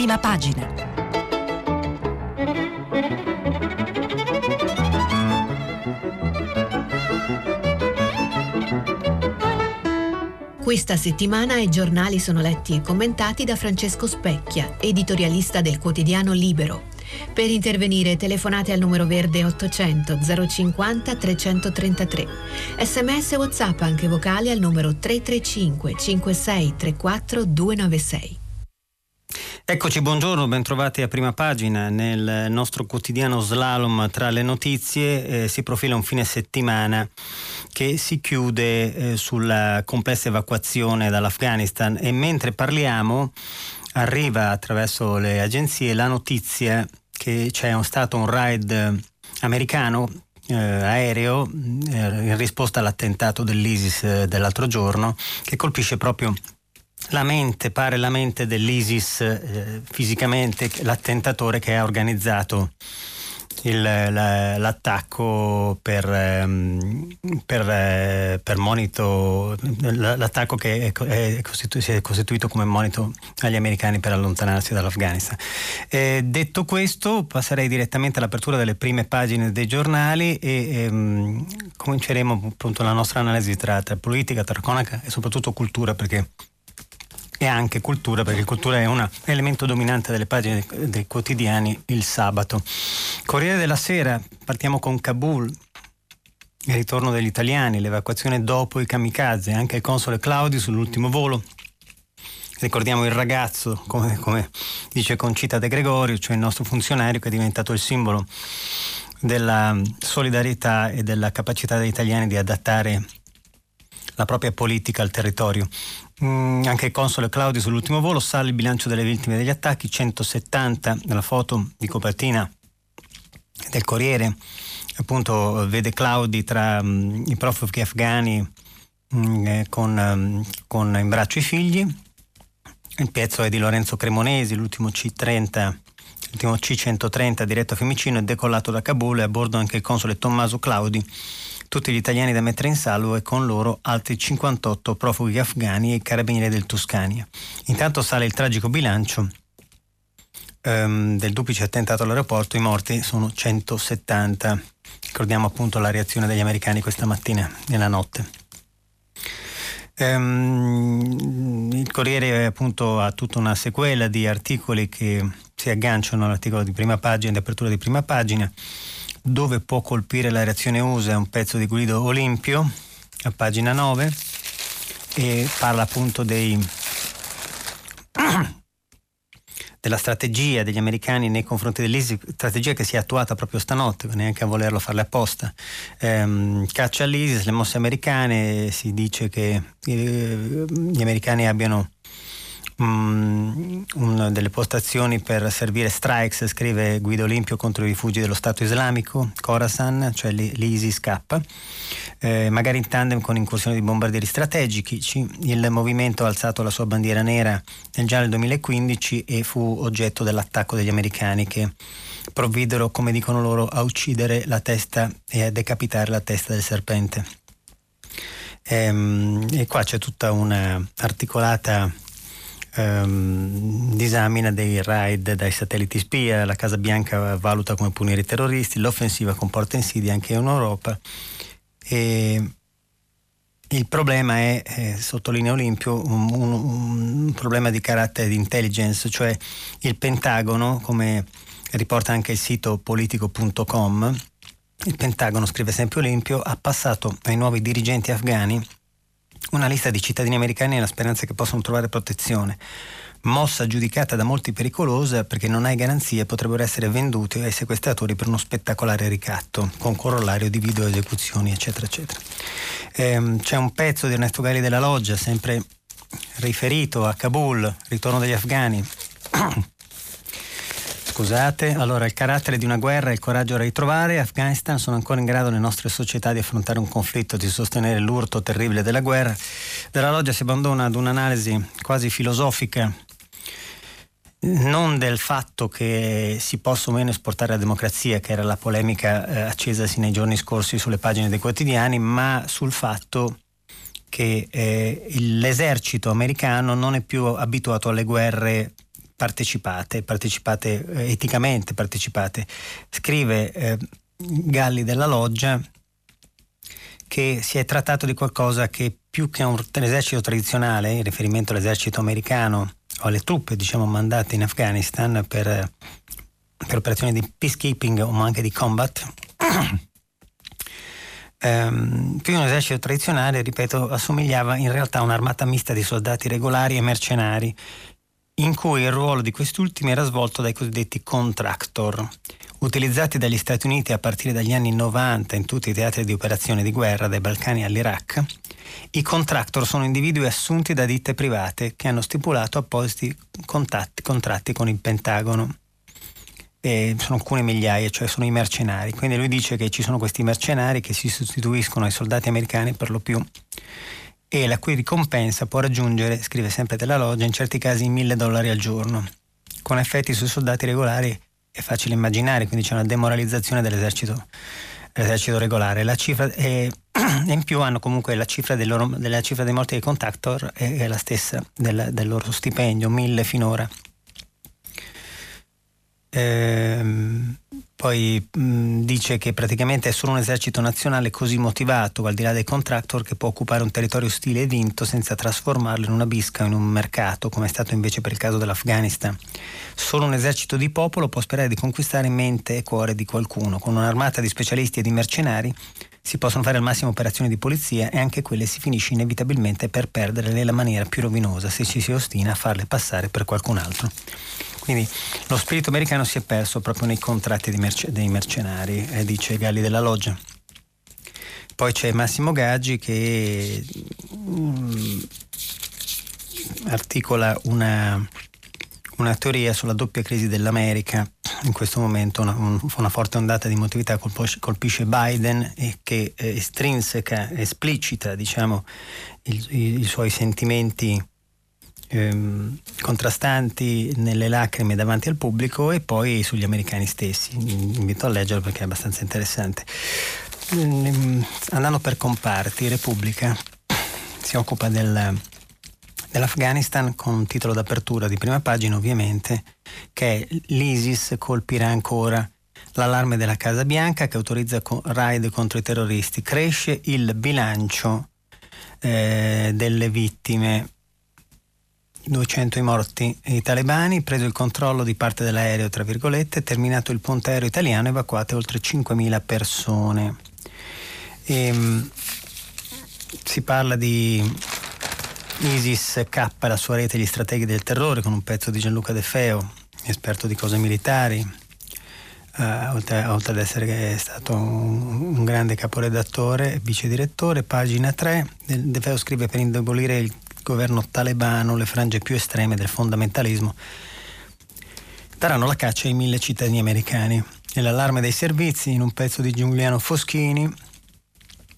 prima pagina. Questa settimana i giornali sono letti e commentati da Francesco Specchia, editorialista del quotidiano Libero. Per intervenire telefonate al numero verde 800 050 333. Sms WhatsApp anche vocali al numero 335 56 34 296. Eccoci, buongiorno, bentrovati a prima pagina. Nel nostro quotidiano slalom tra le notizie eh, si profila un fine settimana che si chiude eh, sulla complessa evacuazione dall'Afghanistan e mentre parliamo arriva attraverso le agenzie la notizia che c'è stato un raid americano eh, aereo eh, in risposta all'attentato dell'ISIS eh, dell'altro giorno che colpisce proprio la mente, pare la mente dell'ISIS eh, fisicamente, l'attentatore che ha organizzato il, la, l'attacco per, ehm, per, eh, per, monito, l'attacco che è, costitu- si è costituito come monito agli americani per allontanarsi dall'Afghanistan. Eh, detto questo, passerei direttamente all'apertura delle prime pagine dei giornali e ehm, cominceremo appunto la nostra analisi tra, tra politica, tra cronaca e soprattutto cultura perché e anche cultura, perché cultura è un elemento dominante delle pagine dei quotidiani il sabato. Corriere della Sera, partiamo con Kabul, il ritorno degli italiani, l'evacuazione dopo i kamikaze, anche il console Claudi sull'ultimo volo. Ricordiamo il ragazzo, come, come dice Concita De Gregorio, cioè il nostro funzionario che è diventato il simbolo della solidarietà e della capacità degli italiani di adattare la propria politica al territorio. Mm, anche il console Claudio sull'ultimo volo sale il bilancio delle vittime degli attacchi, 170 nella foto di copertina del Corriere, appunto vede Claudi tra um, i profughi afghani um, eh, con, um, con, in braccio i figli. Il pezzo è di Lorenzo Cremonesi, l'ultimo C30 l'ultimo C130 diretto a Fiumicino è decollato da Kabul e a bordo anche il console Tommaso Claudi tutti gli italiani da mettere in salvo e con loro altri 58 profughi afghani e carabinieri del Toscania. Intanto sale il tragico bilancio um, del duplice attentato all'aeroporto, i morti sono 170. Ricordiamo appunto la reazione degli americani questa mattina, nella notte. Um, il Corriere appunto ha tutta una sequela di articoli che si agganciano all'articolo di prima pagina, di apertura di prima pagina dove può colpire la reazione USA è un pezzo di Guido Olimpio, a pagina 9, e parla appunto dei, della strategia degli americani nei confronti dell'ISIS, strategia che si è attuata proprio stanotte, neanche a volerlo farle apposta. Ehm, caccia all'ISIS, le mosse americane, si dice che eh, gli americani abbiano Mm, una delle postazioni per servire strikes, scrive Guido Olimpio contro i rifugi dello Stato islamico, Khorasan, cioè l'ISIS K, eh, magari in tandem con incursioni di bombardieri strategici. Il movimento ha alzato la sua bandiera nera nel già nel 2015 e fu oggetto dell'attacco degli americani che provvidero, come dicono loro, a uccidere la testa e a decapitare la testa del serpente. E, ehm, e qua c'è tutta una articolata ehm, disamina dei raid dai satelliti spia, la Casa Bianca valuta come punire i terroristi, l'offensiva comporta insidie anche in Europa. E il problema è, eh, sottolinea Olimpio, un, un, un, problema di carattere di intelligence, cioè il Pentagono, come riporta anche il sito politico.com, il Pentagono, scrive sempre Olimpio, ha passato ai nuovi dirigenti afghani una lista di cittadini americani nella speranza che possano trovare protezione. Mossa giudicata da molti pericolosa perché non hai garanzie potrebbero essere venduti ai sequestratori per uno spettacolare ricatto, con corollario di video esecuzioni, eccetera, eccetera. Ehm, c'è un pezzo di Ernesto Gali della Loggia, sempre riferito a Kabul, ritorno degli afghani. Scusate, allora il carattere di una guerra e il coraggio da ritrovare, Afghanistan sono ancora in grado nelle nostre società di affrontare un conflitto, di sostenere l'urto terribile della guerra. Della loggia si abbandona ad un'analisi quasi filosofica non del fatto che si possa o meno esportare la democrazia, che era la polemica eh, accesasi nei giorni scorsi sulle pagine dei quotidiani, ma sul fatto che eh, l'esercito americano non è più abituato alle guerre partecipate, partecipate eh, eticamente, partecipate. Scrive eh, Galli della Loggia che si è trattato di qualcosa che più che un, un esercito tradizionale, in riferimento all'esercito americano o alle truppe diciamo, mandate in Afghanistan per, per operazioni di peacekeeping o anche di combat, ehm, più un esercito tradizionale, ripeto, assomigliava in realtà a un'armata mista di soldati regolari e mercenari, in cui il ruolo di quest'ultimi era svolto dai cosiddetti contractor, utilizzati dagli Stati Uniti a partire dagli anni 90 in tutti i teatri di operazione di guerra, dai Balcani all'Iraq. I contractor sono individui assunti da ditte private che hanno stipulato appositi contatti, contratti con il Pentagono e sono alcune migliaia, cioè sono i mercenari. Quindi lui dice che ci sono questi mercenari che si sostituiscono ai soldati americani per lo più e la cui ricompensa può raggiungere, scrive sempre della loggia, in certi casi mille dollari al giorno. Con effetti sui soldati regolari è facile immaginare, quindi c'è una demoralizzazione dell'esercito, dell'esercito regolare. È, e in più hanno comunque la cifra, del loro, della cifra dei morti dei contactor è, è la stessa del, del loro stipendio, mille finora. Ehm, poi mh, dice che praticamente è solo un esercito nazionale così motivato, al di là dei contractor, che può occupare un territorio ostile e vinto senza trasformarlo in una bisca o in un mercato, come è stato invece per il caso dell'Afghanistan. Solo un esercito di popolo può sperare di conquistare mente e cuore di qualcuno. Con un'armata di specialisti e di mercenari si possono fare al massimo operazioni di polizia e anche quelle si finisce inevitabilmente per perdere nella maniera più rovinosa se ci si ostina a farle passare per qualcun altro. Quindi lo spirito americano si è perso proprio nei contratti merce- dei mercenari, eh, dice Galli della Loggia. Poi c'è Massimo Gaggi che um, articola una, una, teoria sulla doppia crisi dell'America. In questo momento una, una forte ondata di emotività colpisce Biden e che eh, estrinseca, esplicita diciamo, il, i, i suoi sentimenti ehm, contrastanti nelle lacrime davanti al pubblico e poi sugli americani stessi. Invito a leggerlo perché è abbastanza interessante. Ehm, andando per comparti, Repubblica si occupa del, dell'Afghanistan con un titolo d'apertura di prima pagina ovviamente che è l'ISIS colpirà ancora l'allarme della Casa Bianca che autorizza raid contro i terroristi. Cresce il bilancio eh, delle vittime 200 i morti i talebani, preso il controllo di parte dell'aereo, tra virgolette, terminato il ponte aereo italiano, evacuate oltre 5.000 persone. E, ehm, si parla di ISIS K, la sua rete gli strateghi del terrore, con un pezzo di Gianluca De Feo, esperto di cose militari, uh, oltre, oltre, ad essere stato un, un grande caporedattore e vice direttore. Pagina 3, De Feo scrive per indebolire il governo talebano, le frange più estreme del fondamentalismo, daranno la caccia ai mille cittadini americani. E l'allarme dei servizi, in un pezzo di Giuliano Foschini,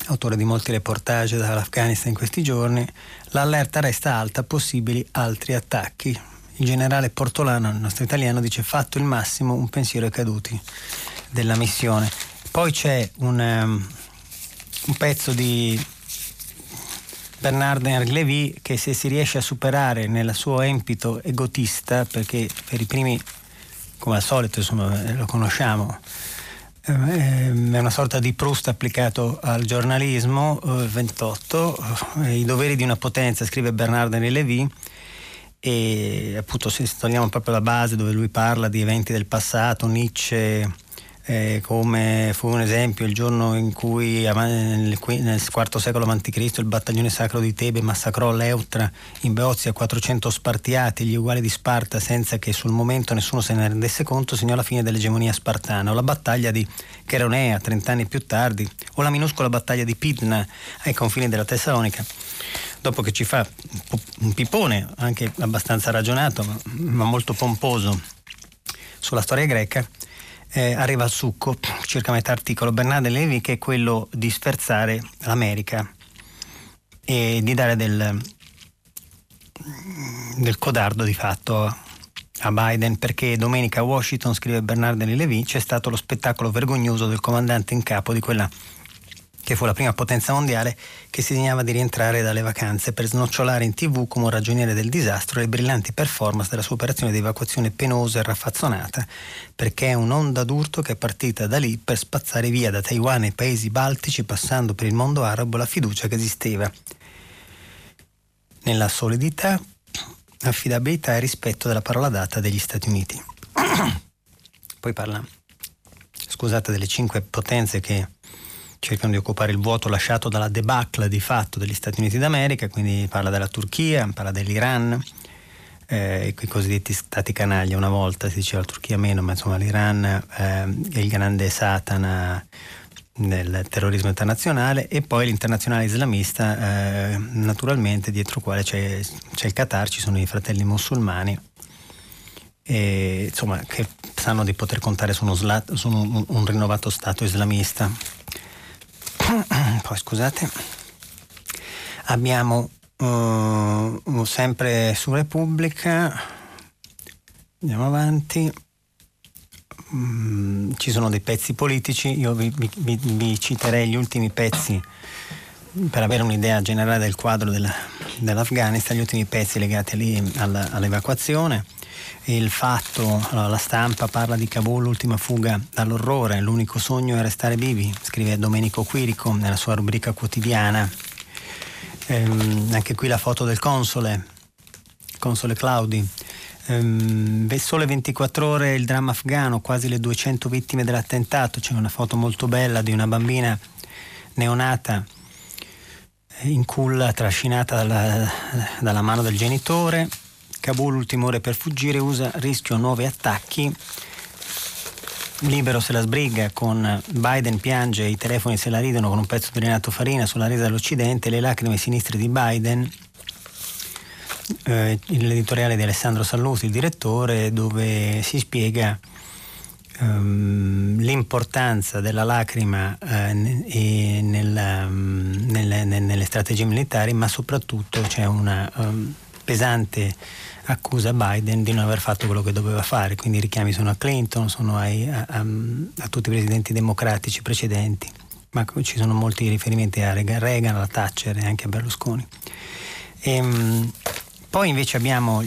autore di molti reportage dall'Afghanistan in questi giorni, l'allerta resta alta, possibili altri attacchi. Il generale Portolano, il nostro italiano, dice fatto il massimo, un pensiero ai caduti della missione. Poi c'è un, um, un pezzo di Bernard Henri Lévy che se si riesce a superare nel suo empito egotista, perché per i primi, come al solito, insomma, lo conosciamo, ehm, è una sorta di Proust applicato al giornalismo, 28, eh, i doveri di una potenza, scrive Bernard Henri Lévy, e appunto se togliamo proprio la base dove lui parla di eventi del passato, Nietzsche, eh, come fu un esempio il giorno in cui nel, IV secolo a.C. il battaglione sacro di Tebe massacrò l'Eutra in Beozia 400 spartiati, gli uguali di Sparta, senza che sul momento nessuno se ne rendesse conto, segnò la fine dell'egemonia spartana, o la battaglia di Cheronea 30 anni più tardi, o la minuscola battaglia di Pidna ai confini della Tessalonica dopo che ci fa un pipone anche abbastanza ragionato ma molto pomposo sulla storia greca, eh, arriva al succo, circa metà articolo, Bernardo Levi, che è quello di sferzare l'America e di dare del, del codardo di fatto a Biden perché domenica a Washington, scrive Bernardo Levi, c'è stato lo spettacolo vergognoso del comandante in capo di quella che fu la prima potenza mondiale che si dignava di rientrare dalle vacanze per snocciolare in tv come un ragioniere del disastro le brillanti performance della sua operazione di evacuazione penosa e raffazzonata, perché è un'onda d'urto che è partita da lì per spazzare via da Taiwan ai paesi baltici, passando per il mondo arabo la fiducia che esisteva nella solidità, affidabilità e rispetto della parola data degli Stati Uniti. Poi parla, scusate, delle cinque potenze che cercano di occupare il vuoto lasciato dalla debacle di fatto degli Stati Uniti d'America, quindi parla della Turchia, parla dell'Iran, eh, i cosiddetti stati canaglia una volta, si diceva la Turchia meno, ma insomma l'Iran eh, è il grande Satana del terrorismo internazionale e poi l'internazionale islamista, eh, naturalmente dietro quale c'è, c'è, il Qatar, ci sono i fratelli musulmani, e, insomma, che sanno di poter contare su, uno su un, un rinnovato Stato islamista. Poi scusate, abbiamo uh, sempre su Repubblica, andiamo avanti, mm, ci sono dei pezzi politici, io vi, vi, vi, citerei gli ultimi pezzi per avere un'idea generale del quadro della, dell'Afghanistan, gli ultimi pezzi legati lì alla, all'evacuazione il fatto, allora, la stampa parla di Kabul, l'ultima fuga dall'orrore, l'unico sogno è restare vivi, scrive Domenico Quirico nella sua rubrica quotidiana. Ehm, anche qui la foto del console, console Claudi. Ehm, sole 24 ore il dramma afghano, quasi le 200 vittime dell'attentato, c'è una foto molto bella di una bambina neonata in culla trascinata dalla, dalla mano del genitore Kabul, ultime ore per fuggire, USA rischio nuovi attacchi. Libero se la sbriga con Biden piange, i telefoni se la ridono con un pezzo di Renato Farina sulla resa dell'Occidente, le lacrime sinistre di Biden. Eh, l'editoriale di Alessandro Salluti, il direttore, dove si spiega ehm, l'importanza della lacrima eh, nel, um, nelle, nelle, strategie militari, ma soprattutto c'è una um, pesante accusa Biden di non aver fatto quello che doveva fare, quindi i richiami sono a Clinton, sono ai, a, a, a, tutti i presidenti democratici precedenti, ma ci sono molti riferimenti a Reagan, alla Thatcher e anche a Berlusconi. E, ehm, poi invece abbiamo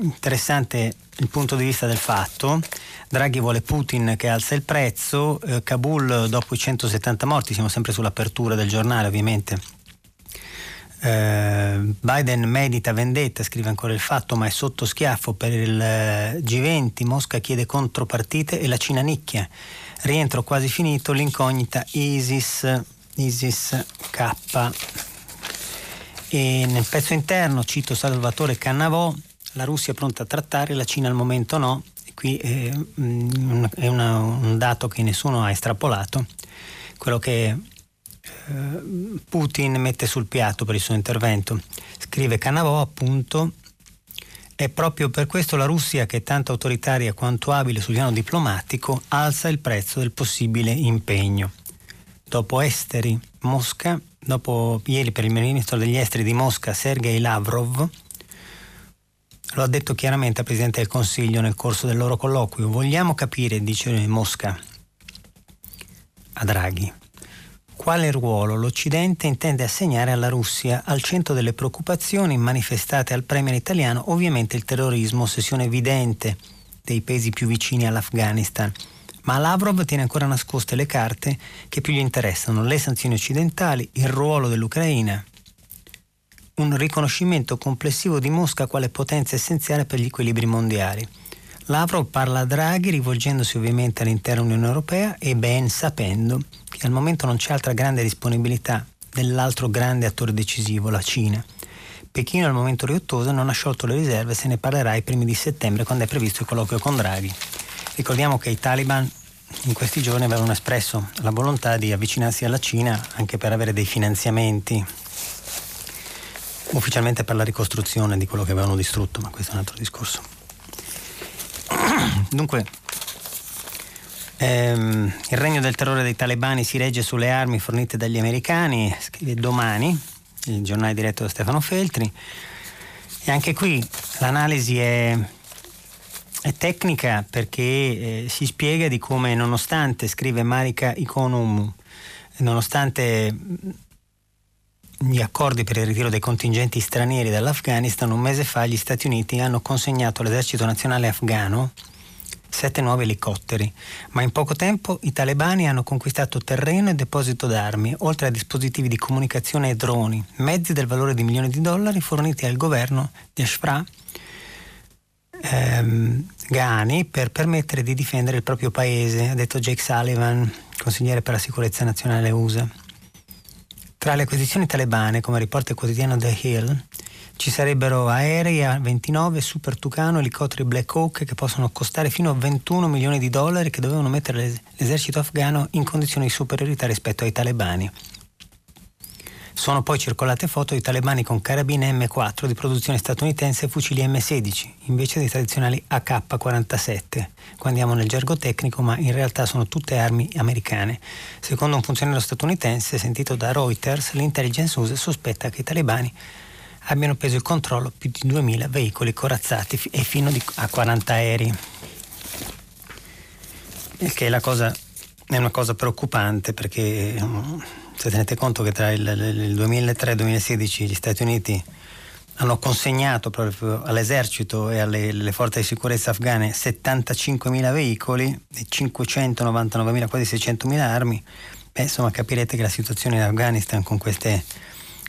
interessante il punto di vista del fatto, Draghi vuole Putin che alza il prezzo, eh, Kabul dopo i 170 morti, siamo sempre sull'apertura del giornale ovviamente, eh, Biden medita vendetta, scrive ancora il fatto, ma è sotto schiaffo per il eh, G20, Mosca chiede contropartite e la Cina nicchia. Rientro quasi finito, l'incognita ISIS, ISIS K. E nel pezzo interno cito Salvatore Cannavò, la Russia è pronta a trattare, la Cina al momento no. E qui è, mm, è un dato che nessuno ha estrapolato. Quello che Putin mette sul piatto per il suo intervento. Scrive Canavò appunto è proprio per questo la Russia, che è tanto autoritaria quanto abile sul piano diplomatico, alza il prezzo del possibile impegno. Dopo esteri, Mosca, dopo ieri per il ministro degli esteri di Mosca, Sergei Lavrov, lo ha detto chiaramente al Presidente del Consiglio nel corso del loro colloquio, vogliamo capire, dice Mosca a Draghi, quale ruolo l'Occidente intende assegnare alla Russia. Al centro delle preoccupazioni manifestate al premier italiano ovviamente il terrorismo, ossessione evidente dei paesi più vicini all'Afghanistan. Ma Lavrov tiene ancora nascoste le carte che più gli interessano, le sanzioni occidentali, il ruolo dell'Ucraina, un riconoscimento complessivo di Mosca quale potenza essenziale per gli equilibri mondiali. Lavrov parla a Draghi rivolgendosi ovviamente all'intera Unione Europea e ben sapendo che al momento non c'è altra grande disponibilità dell'altro grande attore decisivo, la Cina. Pechino al momento riottoso non ha sciolto le riserve, se ne parlerà ai primi di settembre quando è previsto il colloquio con Draghi. Ricordiamo che i Taliban in questi giorni avevano espresso la volontà di avvicinarsi alla Cina anche per avere dei finanziamenti ufficialmente per la ricostruzione di quello che avevano distrutto, ma questo è un altro discorso. Dunque, ehm, il regno del terrore dei talebani si regge sulle armi fornite dagli americani, scrive domani, il giornale diretto da Stefano Feltri. E anche qui l'analisi è, è tecnica perché eh, si spiega di come, nonostante, scrive Marika Ikonum, nonostante gli accordi per il ritiro dei contingenti stranieri dall'Afghanistan, un mese fa gli Stati Uniti hanno consegnato all'esercito nazionale afghano sette nuovi elicotteri, ma in poco tempo i talebani hanno conquistato terreno e deposito d'armi, oltre a dispositivi di comunicazione e droni, mezzi del valore di milioni di dollari forniti al governo di Ashfra ehm, Ghani per permettere di difendere il proprio paese, ha detto Jake Sullivan, consigliere per la sicurezza nazionale USA. Tra le acquisizioni talebane, come riporta il quotidiano The Hill, ci sarebbero aerei A29, Super Tucano, elicotteri Black Hawk che possono costare fino a 21 milioni di dollari che dovevano mettere l'esercito afghano in condizioni di superiorità rispetto ai talebani. Sono poi circolate foto di talebani con carabine M4 di produzione statunitense e fucili M16, invece dei tradizionali AK-47. Qua andiamo nel gergo tecnico, ma in realtà sono tutte armi americane. Secondo un funzionario statunitense sentito da Reuters, l'intelligence USA sospetta che i talebani abbiano preso il controllo più di 2000 veicoli corazzati e fino a 40 aerei. Il che è, cosa, è una cosa preoccupante perché se tenete conto che tra il, il 2003 e il 2016 gli Stati Uniti hanno consegnato proprio all'esercito e alle forze di sicurezza afghane 75.000 veicoli e 599.000, quasi 600.000 armi, beh, insomma capirete che la situazione in Afghanistan con queste,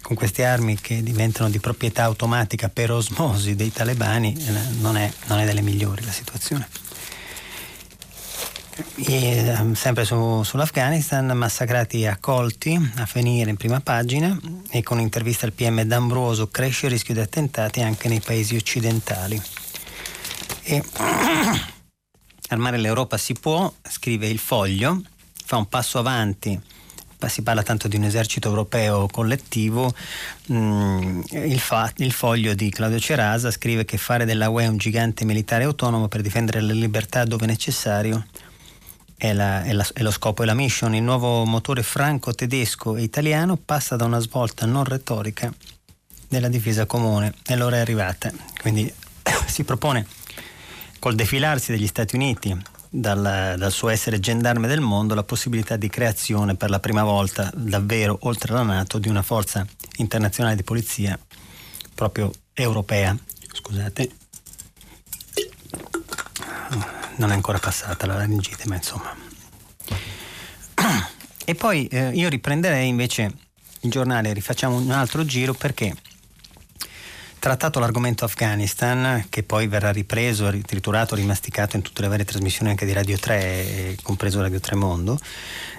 con queste, armi che diventano di proprietà automatica per osmosi dei talebani eh, non è, non è delle migliori la situazione. E, ehm, sempre su, sull'Afghanistan, massacrati e accolti a finire in prima pagina e con un'intervista al PM D'Ambroso cresce il rischio di attentati anche nei paesi occidentali. E, armare l'Europa si può, scrive il foglio, fa un passo avanti si parla tanto di un esercito europeo collettivo, mm, il, fa, il, foglio di Claudio Cerasa scrive che fare della UE un gigante militare autonomo per difendere le libertà dove necessario è, la, è, la, è, lo scopo e la mission. Il nuovo motore franco-tedesco e italiano passa da una svolta non retorica della difesa comune e l'ora è arrivata. Quindi si propone col defilarsi degli Stati Uniti dal, dal, suo essere gendarme del mondo la possibilità di creazione per la prima volta davvero oltre alla Nato di una forza internazionale di polizia proprio europea. Scusate non è ancora passata la laringite, ma insomma. E poi eh, io riprenderei invece il giornale, rifacciamo un altro giro perché trattato l'argomento Afghanistan, che poi verrà ripreso, ritriturato, rimasticato in tutte le varie trasmissioni anche di Radio 3, compreso Radio 3 Mondo,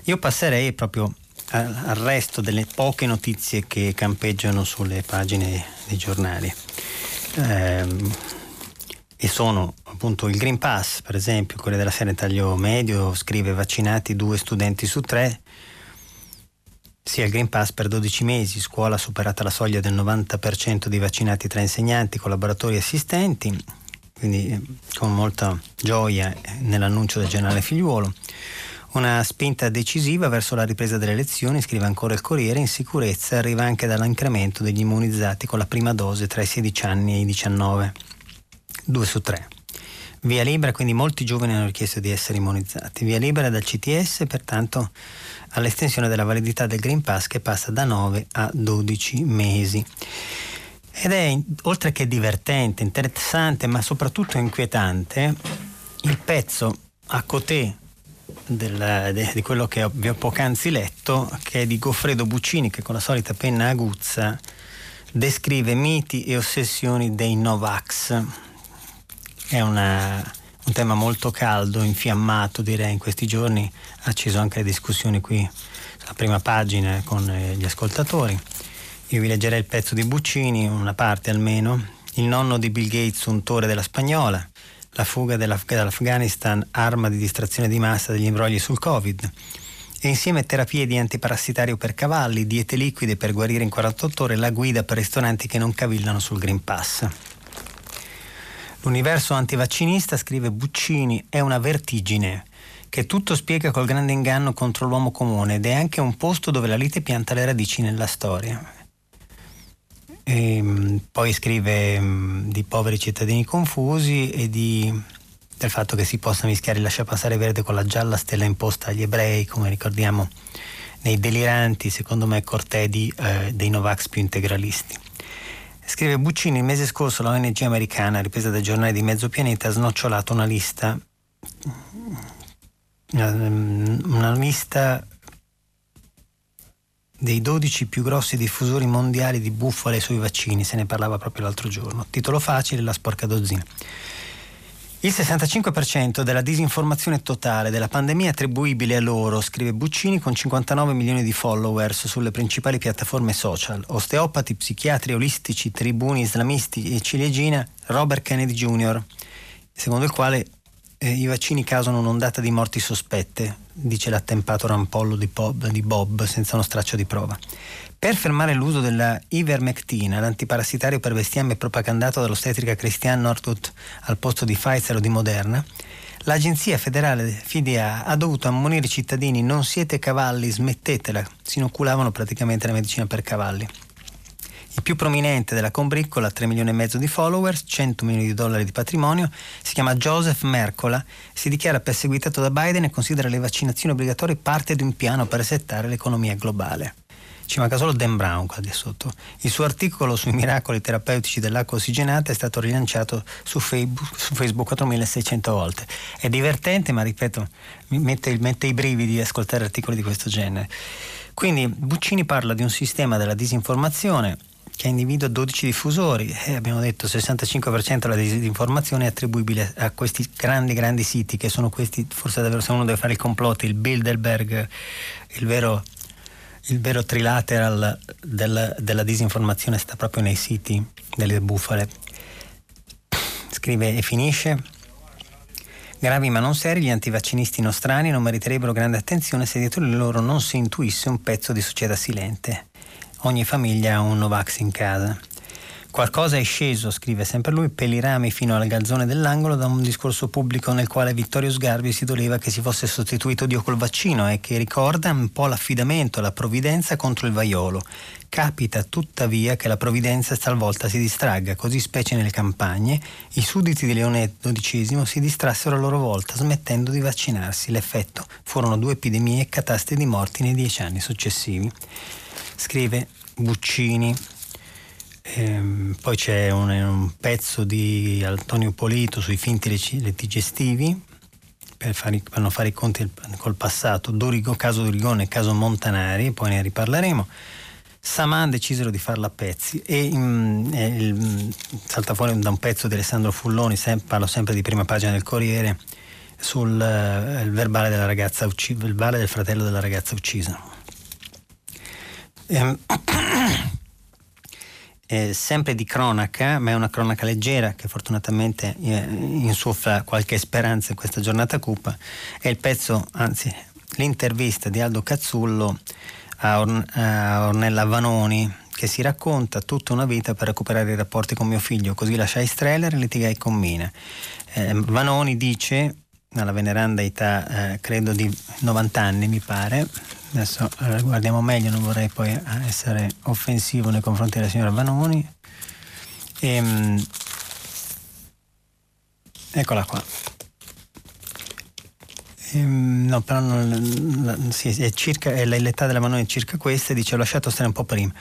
io passerei proprio al resto delle poche notizie che campeggiano sulle pagine dei giornali. Eh, e sono appunto il Green Pass, per esempio, quello della serie taglio medio, scrive vaccinati due studenti su tre, sia il Green Pass per 12 mesi, scuola superata la soglia del 90% di vaccinati tra insegnanti, collaboratori e assistenti, quindi eh, con molta gioia eh, nell'annuncio del generale figliuolo. Una spinta decisiva verso la ripresa delle elezioni, scrive ancora il Corriere, in sicurezza arriva anche dall'incremento degli immunizzati con la prima dose tra i 16 anni e i 19 due su tre. Via libera, quindi molti giovani hanno richiesto di essere immunizzati. Via libera dal CTS, pertanto all'estensione della validità del Green Pass che passa da 9 a 12 mesi. Ed è, oltre che divertente, interessante, ma soprattutto inquietante, il pezzo a cotè del, de, di quello che vi ho poc'anzi letto, che è di Goffredo Buccini, che con la solita penna aguzza descrive miti e ossessioni dei Novax è una, un tema molto caldo, infiammato direi in questi giorni, ha acceso anche le discussioni qui sulla prima pagina con eh, gli ascoltatori. Io vi leggerei il pezzo di Buccini, una parte almeno. Il nonno di Bill Gates, untore della spagnola, la fuga dall'Afghanistan, arma di distrazione di massa degli imbrogli sul Covid. E insieme terapie di antiparassitario per cavalli, diete liquide per guarire in 48 ore, la guida per ristoranti che non cavillano sul Green Pass. L'universo antivaccinista, scrive Buccini, è una vertigine che tutto spiega col grande inganno contro l'uomo comune ed è anche un posto dove la lite pianta le radici nella storia. E, ehm, poi scrive mm, di poveri cittadini confusi e di, del fatto che si possa mischiare il lasciapassare verde con la gialla stella imposta agli ebrei, come ricordiamo nei deliranti, secondo me, cortedi eh, dei Novax più integralisti. Scrive Buccini, il mese scorso la ONG americana, ripresa dai giornali di mezzo pianeta, ha snocciolato una lista, una lista dei 12 più grossi diffusori mondiali di bufale sui vaccini, se ne parlava proprio l'altro giorno. Titolo facile, la sporca dozzina. Il 65% della disinformazione totale della pandemia è attribuibile a loro, scrive Buccini, con 59 milioni di followers sulle principali piattaforme social. Osteopati, psichiatri, olistici, tribuni islamisti e ciliegina Robert Kennedy Jr., secondo il quale eh, i vaccini causano un'ondata di morti sospette, dice l'attempato rampollo di Bob, di Bob senza uno straccio di prova. Per fermare l'uso della ivermectina, l'antiparassitario per bestiame propagandato dall'ostetrica Christiane Northwood al posto di Pfizer o di Moderna, l'agenzia federale FDA ha dovuto ammonire i cittadini non siete cavalli, smettetela, si inoculavano praticamente la medicina per cavalli. Il più prominente della combriccola, 3 milioni e mezzo di followers, 100 milioni di dollari di patrimonio, si chiama Joseph Mercola, si dichiara perseguitato da Biden e considera le vaccinazioni obbligatorie parte di un piano per resettare l'economia globale. Ci manca solo Dan Brown qua di sotto. Il suo articolo sui miracoli terapeutici dell'acqua ossigenata è stato rilanciato su Facebook, su Facebook 4600 volte. È divertente, ma ripeto, mi mette, mette i brividi ascoltare articoli di questo genere. Quindi Buccini parla di un sistema della disinformazione che individua 12 diffusori e abbiamo detto il 65% della disinformazione è attribuibile a questi grandi grandi siti che sono questi forse davvero se uno deve fare il complotto il Bilderberg il vero il vero trilateral del, della disinformazione sta proprio nei siti delle bufale. Scrive e finisce. Gravi ma non seri, gli antivaccinisti nostrani non meriterebbero grande attenzione se dietro di loro non si intuisse un pezzo di società silente. Ogni famiglia ha un Novax in casa. Qualcosa è sceso, scrive sempre lui, per i rami fino al gazzone dell'angolo da un discorso pubblico nel quale Vittorio Sgarbi si doleva che si fosse sostituito Dio col vaccino e che ricorda un po' l'affidamento, la provvidenza contro il vaiolo. Capita tuttavia che la provvidenza talvolta si distragga, così specie nelle campagne, i sudditi di Leone XII si distrassero a loro volta smettendo di vaccinarsi. L'effetto furono due epidemie e cataste di morti nei dieci anni successivi. Scrive Buccini. Ehm, poi c'è un, un, pezzo di Antonio Polito sui finti litigestivi per, fare, per fare i conti col passato, Dorigo, caso Dorigone e caso Montanari, poi ne riparleremo. Saman decisero di farla a pezzi e, e il, mm, salta fuori da un pezzo di Alessandro Fulloni, sem- parlo sempre di prima pagina del Corriere, sul uh, verbale, ucc- verbale del fratello della ragazza uccisa. Ehm, eh, sempre di cronaca, ma è una cronaca leggera che fortunatamente eh, insuffla qualche speranza in questa giornata cupa, è il pezzo, anzi l'intervista di Aldo Cazzullo a, Or- a Ornella Vanoni che si racconta tutta una vita per recuperare i rapporti con mio figlio, così lasciai Streller e litigai con Mina. Eh, Vanoni dice, alla veneranda età eh, credo di 90 anni mi pare, adesso guardiamo meglio, non vorrei poi eh, essere offensivo nei confronti della signora Vanoni. E, ehm, eccola qua. Ehm, no, però non, sì, è circa, è l'età della Manone è circa questa dice ho lasciato stare un po' prima,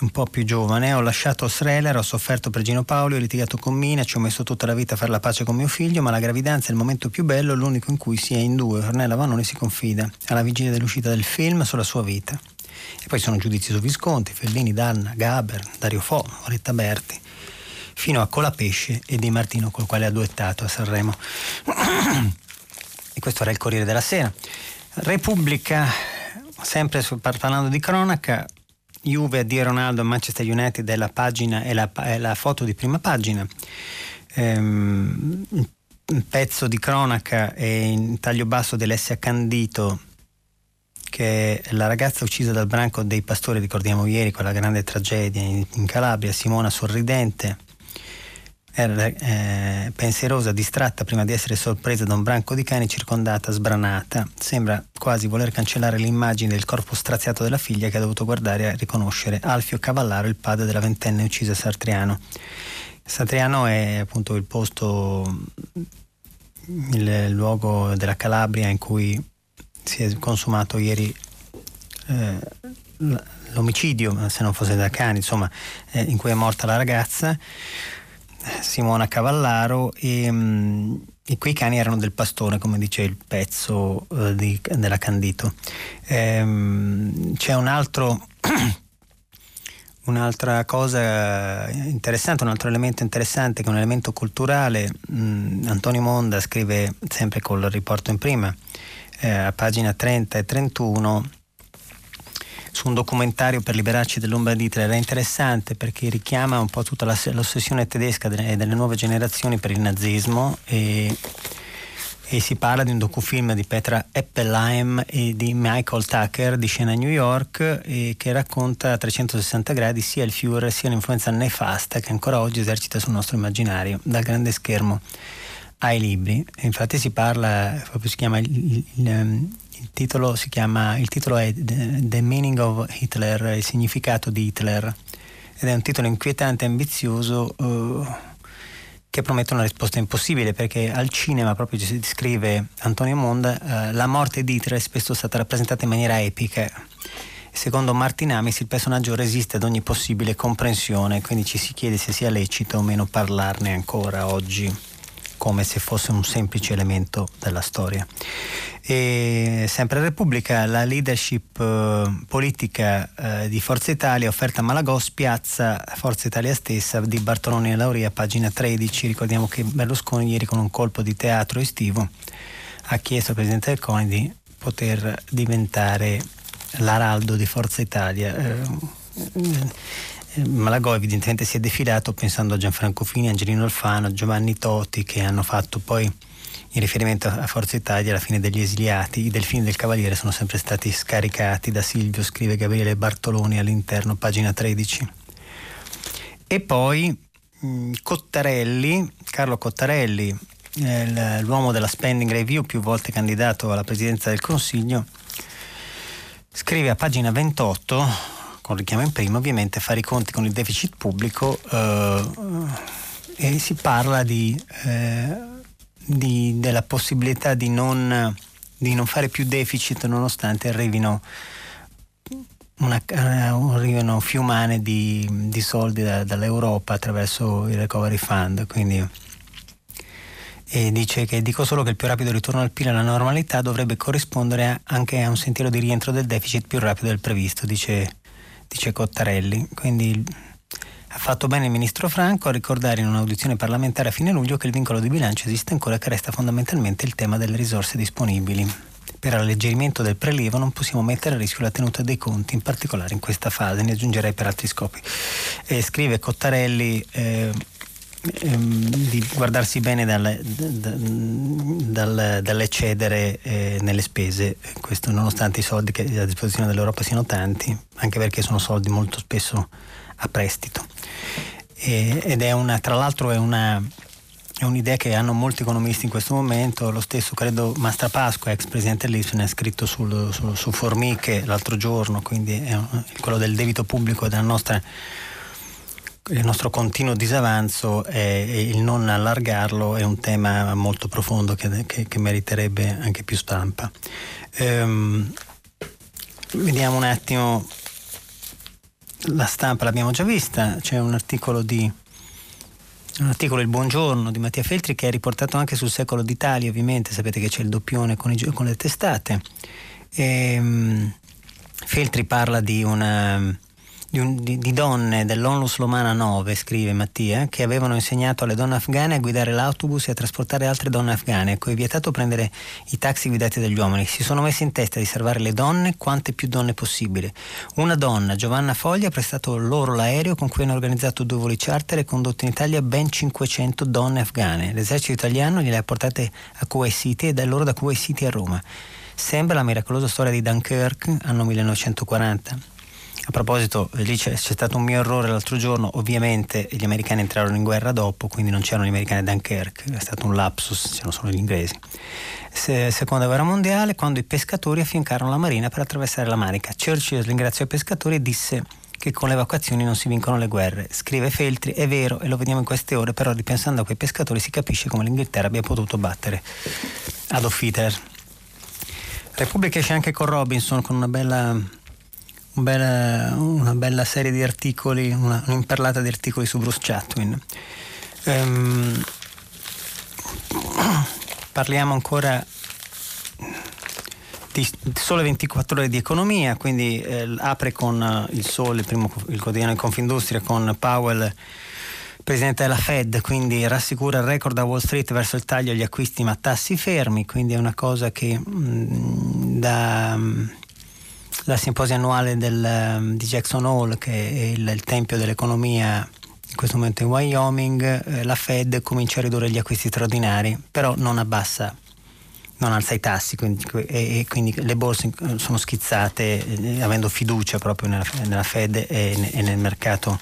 un po' più giovane, ho lasciato Sreller, ho sofferto per Gino Paolo, ho litigato con Mina, ci ho messo tutta la vita a fare la pace con mio figlio, ma la gravidanza è il momento più bello, l'unico in cui si è in due. Ornella Vanoni si confida alla vigilia dell'uscita del film sulla sua vita. E poi sono giudizi su Visconti, Fellini, Danna, Gaber, Dario Fo, Oretta Berti, fino a Colapesce e Di Martino col quale ha duettato a Sanremo. E questo era il Corriere della Sera. Repubblica, sempre parlando di cronaca, Juve di Ronaldo a Manchester United è la, pagina, è la, è la foto di prima pagina. Ehm, un pezzo di cronaca è in taglio basso dell'S. Candito che è la ragazza uccisa dal branco dei pastori, ricordiamo ieri quella grande tragedia in Calabria, Simona Sorridente, era eh, pensierosa, distratta prima di essere sorpresa da un branco di cani circondata, sbranata. Sembra quasi voler cancellare l'immagine del corpo straziato della figlia che ha dovuto guardare e riconoscere Alfio Cavallaro, il padre della ventenne uccisa a Sartriano. Sartriano è appunto il posto, il luogo della Calabria in cui si è consumato ieri eh, l'omicidio, se non fosse da cani, insomma, eh, in cui è morta la ragazza, Simona Cavallaro, e, mm, e quei cani erano del pastore, come dice il pezzo eh, di, della Candito. Ehm, c'è un altro Un'altra cosa interessante, un altro elemento interessante che è un elemento culturale, mh, mm, Antonio Monda scrive sempre col riporto in prima, eh, a pagina 30 e 31, su un documentario per liberarci dell'ombra di Hitler. Era interessante perché richiama un po' tutta la, l'ossessione tedesca delle, delle nuove generazioni per il nazismo e e si parla di un docufilm di Petra Eppelheim e di Michael Tucker di scena New York che racconta a 360 gradi sia il Führer sia l'influenza nefasta che ancora oggi esercita sul nostro immaginario dal grande schermo ai libri. Infatti si parla, proprio si chiama il, il, il, titolo, chiama, il titolo è The Meaning of Hitler, il significato di Hitler ed è un titolo inquietante e ambizioso. Uh, che promette una risposta impossibile perché al cinema, proprio si descrive Antonio Monda, eh, la morte di Hitler è spesso stata rappresentata in maniera epica. Secondo Martin Amis il personaggio resiste ad ogni possibile comprensione, quindi ci si chiede se sia lecito o meno parlarne ancora oggi come se fosse un semplice elemento della storia. E sempre Repubblica, la leadership eh, politica eh, di Forza Italia offerta a Malagò spiazza Forza Italia stessa di Bartoloni e Lauria, pagina 13. Ricordiamo che Berlusconi ieri con un colpo di teatro estivo ha chiesto al Presidente del CONI di poter diventare l'araldo di Forza Italia. Eh, Malagò evidentemente si è defilato pensando a Gianfranco Fini, Angelino Alfano, Giovanni Toti che hanno fatto poi in riferimento a Forza Italia alla fine degli esiliati. I delfini del Cavaliere sono sempre stati scaricati da Silvio, scrive Gabriele Bartoloni all'interno, pagina 13. E poi Cottarelli, Carlo Cottarelli, eh, l'uomo della spending review, più volte candidato alla presidenza del Consiglio, scrive a pagina 28 con richiamo in prima, ovviamente fare i conti con il deficit pubblico eh, e si parla di, eh, di, della possibilità di non, di non, fare più deficit nonostante arrivino, una, uh, arrivino fiumane di, di soldi da, dall'Europa attraverso il recovery fund. Quindi, e dice che dico solo che il più rapido ritorno al PIL alla normalità dovrebbe corrispondere anche a un sentiero di rientro del deficit più rapido del previsto, dice dice Cottarelli. Quindi ha fatto bene il ministro Franco a ricordare in un'audizione parlamentare a fine luglio che il vincolo di bilancio esiste ancora e che resta fondamentalmente il tema delle risorse disponibili. Per alleggerimento del prelievo non possiamo mettere a rischio la tenuta dei conti, in particolare in questa fase, ne aggiungerei per altri scopi. Eh, scrive Cottarelli eh, ehm, di guardarsi bene dal, dal, dall'eccedere eh, nelle spese, questo nonostante i soldi che a disposizione dell'Europa siano tanti, anche perché sono soldi molto spesso a prestito. E, ed è una, tra l'altro è una, è un'idea che hanno molti economisti in questo momento, lo stesso credo Mastra Pasqua, ex presidente dell'Ipsen, ha scritto sul, sul, su Formiche l'altro giorno, quindi è quello del debito pubblico della nostra il nostro continuo disavanzo e il non allargarlo è un tema molto profondo che, che, che meriterebbe anche più stampa. Ehm, vediamo un attimo la stampa, l'abbiamo già vista, c'è un articolo di un articolo Il Buongiorno di Mattia Feltri che è riportato anche sul Secolo d'Italia, ovviamente sapete che c'è il doppione con, i, con le testate. Ehm, Feltri parla di una di, un, di, di donne dell'Onlus Lomana 9, scrive Mattia, che avevano insegnato alle donne afghane a guidare l'autobus e a trasportare altre donne afghane, cui è vietato prendere i taxi guidati dagli uomini. Si sono messi in testa di salvare le donne quante più donne possibile. Una donna, Giovanna Foglia, ha prestato loro l'aereo con cui hanno organizzato due voli charter e condotto in Italia ben 500 donne afghane. L'esercito italiano gliele ha portate a Kuwait City e da loro da Kuwait City a Roma. Sembra la miracolosa storia di Dunkirk, anno 1940 a proposito, lì c'è, c'è, stato un mio errore l'altro giorno, ovviamente gli americani entrarono in guerra dopo, quindi non c'erano gli americani a Dunkerque, è stato un lapsus, c'erano solo gli inglesi. Se, seconda guerra mondiale, quando i pescatori affiancarono la marina per attraversare la Manica. Churchill ringraziò i pescatori e disse che con le evacuazioni non si vincono le guerre. Scrive Feltri, è vero e lo vediamo in queste ore, però ripensando a quei pescatori si capisce come l'Inghilterra abbia potuto battere Adolf Hitler. Repubblica esce anche con Robinson con una bella un bella, una bella serie di articoli, una, un'imperlata di articoli su Bruce Chatwin. Um, parliamo ancora di sole 24 ore di economia, quindi eh, apre con eh, il Sole, il, primo, il quotidiano di Confindustria, con Powell presidente della Fed, quindi rassicura il record da Wall Street verso il taglio agli acquisti ma tassi fermi, quindi è una cosa che mh, mm, da mm, la simposia annuale del, mm, di Jackson Hole, che è il, il, tempio dell'economia in questo momento in Wyoming, eh, la Fed comincia a ridurre gli acquisti straordinari, però non abbassa non alza i tassi quindi, e, e, quindi le borse sono schizzate eh, avendo fiducia proprio nella, nella Fed e, e, nel mercato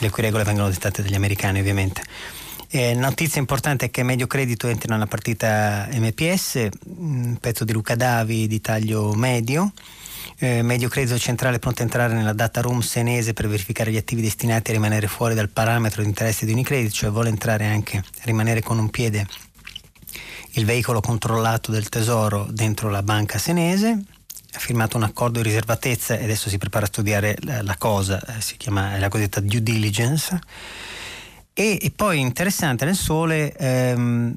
le cui regole vengono dettate dagli americani ovviamente. Eh, notizia importante è che Medio Credito entra nella partita MPS, un pezzo di Luca Davi di taglio medio. Eh, Medio Credito Centrale pronto a entrare nella data room senese per verificare gli attivi destinati a rimanere fuori dal parametro di interesse di Unicredit, cioè vuole entrare anche, rimanere con un piede il veicolo controllato del tesoro dentro la banca senese, ha firmato un accordo di riservatezza e adesso si prepara a studiare la, cosa, eh, si chiama la cosiddetta due diligence. E, e poi interessante nel sole ehm,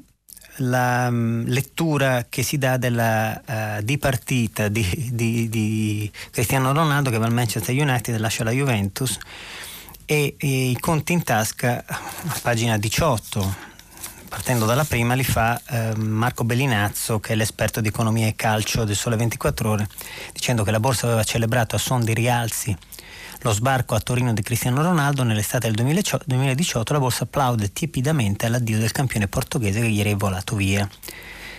la um, lettura che si dà della uh, dipartita di, di, di, Cristiano Ronaldo che va al Manchester United e lascia la Juventus e, e i conti in tasca a pagina 18 partendo dalla prima, li fa eh, Marco Bellinazzo, che è l'esperto di economia e calcio del Sole 24 Ore, dicendo che la borsa aveva celebrato a son di rialzi lo sbarco a Torino di Cristiano Ronaldo nell'estate del 2018 la borsa applaude tiepidamente all'addio del campione portoghese che ieri è volato via.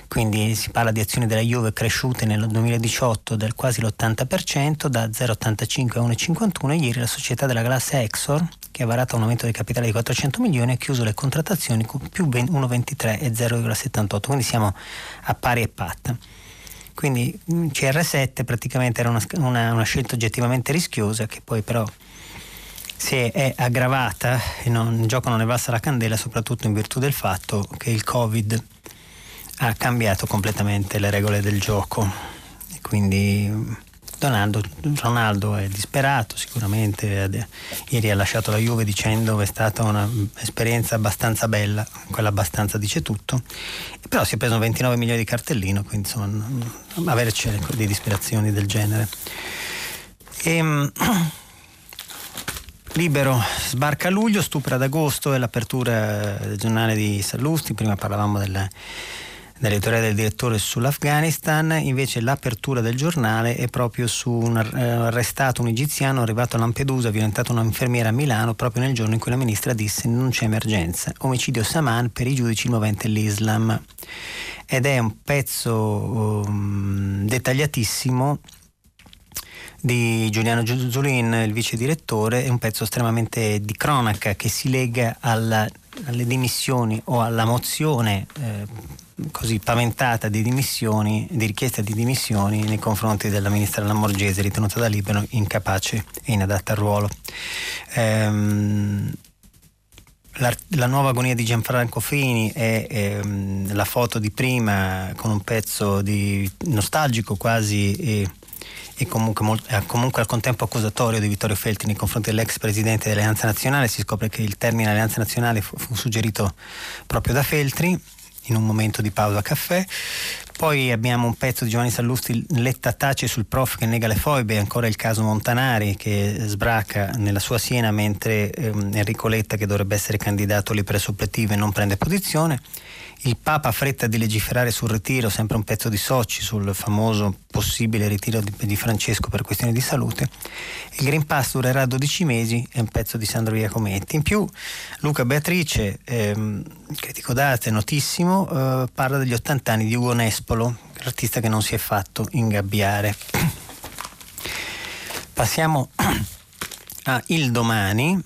Quindi si parla di azioni della Juve cresciute nel 2018 del quasi l'80%, da 0,85 a 1,51 e ieri la società della classe Exor, che ha varato un aumento di capitale di 400 milioni, ha chiuso le contrattazioni con più 1,23 e 0,78, quindi siamo a pari e patta. Quindi mm, CR7 praticamente era una, una, una scelta oggettivamente rischiosa che poi però si è, aggravata e non, il gioco non ne basta la candela soprattutto in virtù del fatto che il Covid ha cambiato completamente le regole del gioco. E quindi Donaldo, Ronaldo è disperato sicuramente, ieri ha lasciato la Juve dicendo che è stata un'esperienza abbastanza bella, quella abbastanza dice tutto, però si è preso 29 milioni di cartellino, quindi insomma averci di disperazioni del genere. E, ehm, Libero sbarca a luglio, stupra ad agosto è l'apertura del giornale di Sallusti, prima parlavamo della nell'editoriale del direttore sull'Afghanistan, invece l'apertura del giornale è proprio su un eh, arrestato un egiziano arrivato a Lampedusa, violentato un'infermiera a Milano proprio nel giorno in cui la ministra disse non c'è emergenza. Omicidio Saman per i giudici movente l'Islam. Ed è un pezzo um, dettagliatissimo di Giuliano Giusulin, il vice direttore, è un pezzo estremamente di cronaca che si lega alla, alle dimissioni o alla mozione eh, così paventata di dimissioni, di richiesta di dimissioni nei confronti della ministra Lamorgese ritenuta da Libero incapace e inadatta al ruolo. Ehm, la, la, nuova agonia di Gianfranco Fini è, è la foto di prima con un pezzo di nostalgico quasi e, e comunque, molto, comunque, al contempo accusatorio di Vittorio Feltri nei confronti dell'ex presidente dell'Alleanza Nazionale. Si scopre che il termine Alleanza Nazionale fu, fu suggerito proprio da Feltri in un momento di pausa caffè. Poi abbiamo un pezzo di Giovanni Sallusti, Letta tace sul prof che nega le foibe, ancora il caso Montanari che sbraca nella sua Siena mentre ehm, Enrico Letta che dovrebbe essere candidato alle presuppletive non prende posizione il Papa fretta di legiferare sul ritiro, sempre un pezzo di Soci sul famoso possibile ritiro di, di Francesco per questioni di salute. Il Green Pass durerà 12 mesi, è un pezzo di Sandro Iacometti. In più Luca Beatrice, ehm, critico d'arte notissimo, eh, parla degli 80 anni di Ugo Nespolo, l'artista che non si è fatto ingabbiare. Passiamo a Il Domani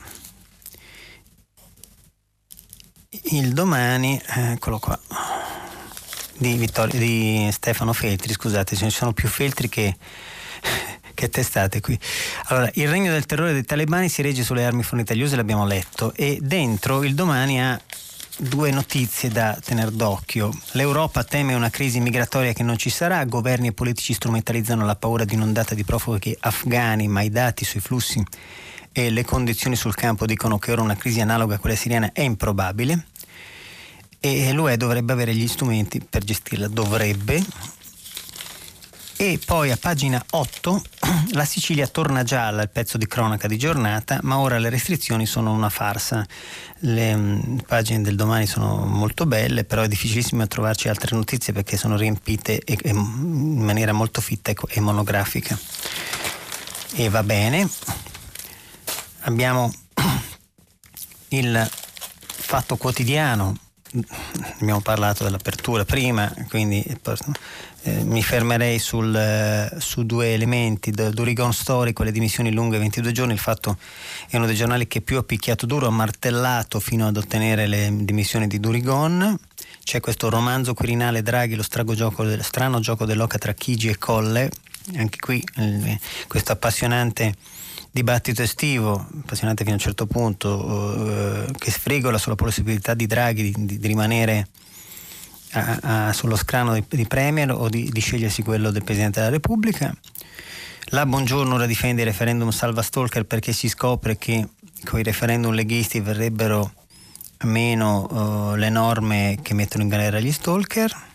il domani, eccolo qua, di, Vittorio, di Stefano Feltri, scusate, ce ne sono più Feltri che, che testate qui. Allora, il regno del terrore dei talebani si regge sulle armi fornite agli USA, l'abbiamo letto, e dentro il domani ha due notizie da tenere d'occhio. L'Europa teme una crisi migratoria che non ci sarà, governi e politici strumentalizzano la paura di un'ondata di profughi afghani, ma i dati sui flussi e le condizioni sul campo dicono che ora una crisi analoga a quella siriana è improbabile e l'UE dovrebbe avere gli strumenti per gestirla, dovrebbe. E poi a pagina 8 la Sicilia torna gialla, il pezzo di cronaca di giornata, ma ora le restrizioni sono una farsa. Le um, pagine del domani sono molto belle, però è difficilissimo trovarci altre notizie perché sono riempite e, e, in maniera molto fitta e, e monografica. E va bene. Abbiamo il fatto quotidiano. Abbiamo parlato dell'apertura prima, quindi eh, mi fermerei sul, eh, su due elementi, Durigon storico, le dimissioni lunghe 22 giorni, il fatto è uno dei giornali che più ha picchiato duro, ha martellato fino ad ottenere le dimissioni di Durigon, c'è questo romanzo Quirinale Draghi, lo gioco, strano gioco dell'oca tra Chigi e Colle, anche qui eh, questo appassionante dibattito estivo, appassionante fino a un certo punto, eh, che sfrigola sulla possibilità di Draghi di, di rimanere a, a, sullo scrano di, di Premier o di, di, scegliersi quello del Presidente della Repubblica. La Buongiorno ora difende il referendum salva Stalker perché si scopre che con i referendum leghisti verrebbero meno uh, le norme che mettono in galera gli stalker.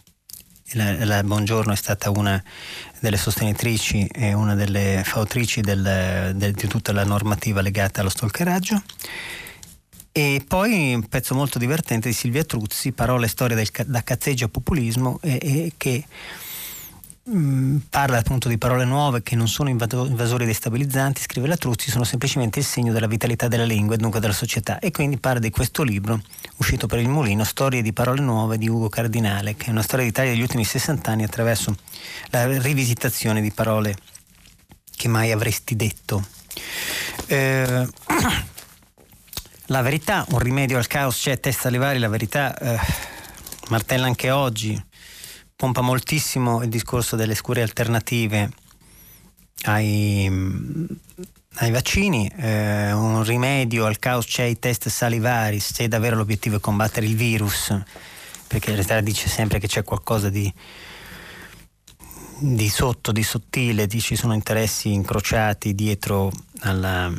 La, la Buongiorno è stata una delle sostenitrici e una delle fautrici del, del, di tutta la normativa legata allo stalkeraggio. E poi un pezzo molto divertente di Silvia Truzzi, Parole e storie del, da cazzeggio a populismo, e, e che mm, parla appunto di parole nuove che non sono invasori destabilizzanti, scrive la Truzzi, sono semplicemente il segno della vitalità della lingua e dunque della società. E quindi parla di questo libro uscito per il mulino, Storie di parole nuove di Ugo Cardinale, che è una storia d'Italia degli ultimi 60 anni attraverso la rivisitazione di parole che mai avresti detto. Eh, la verità, un rimedio al caos c'è, testa alle varie, la verità eh, martella anche oggi, pompa moltissimo il discorso delle scure alternative ai, ai vaccini, eh, un rimedio al caos c'è i test salivari, se davvero l'obiettivo è combattere il virus, perché in realtà dice sempre che c'è qualcosa di, di sotto, di sottile, di, ci sono interessi incrociati dietro alla,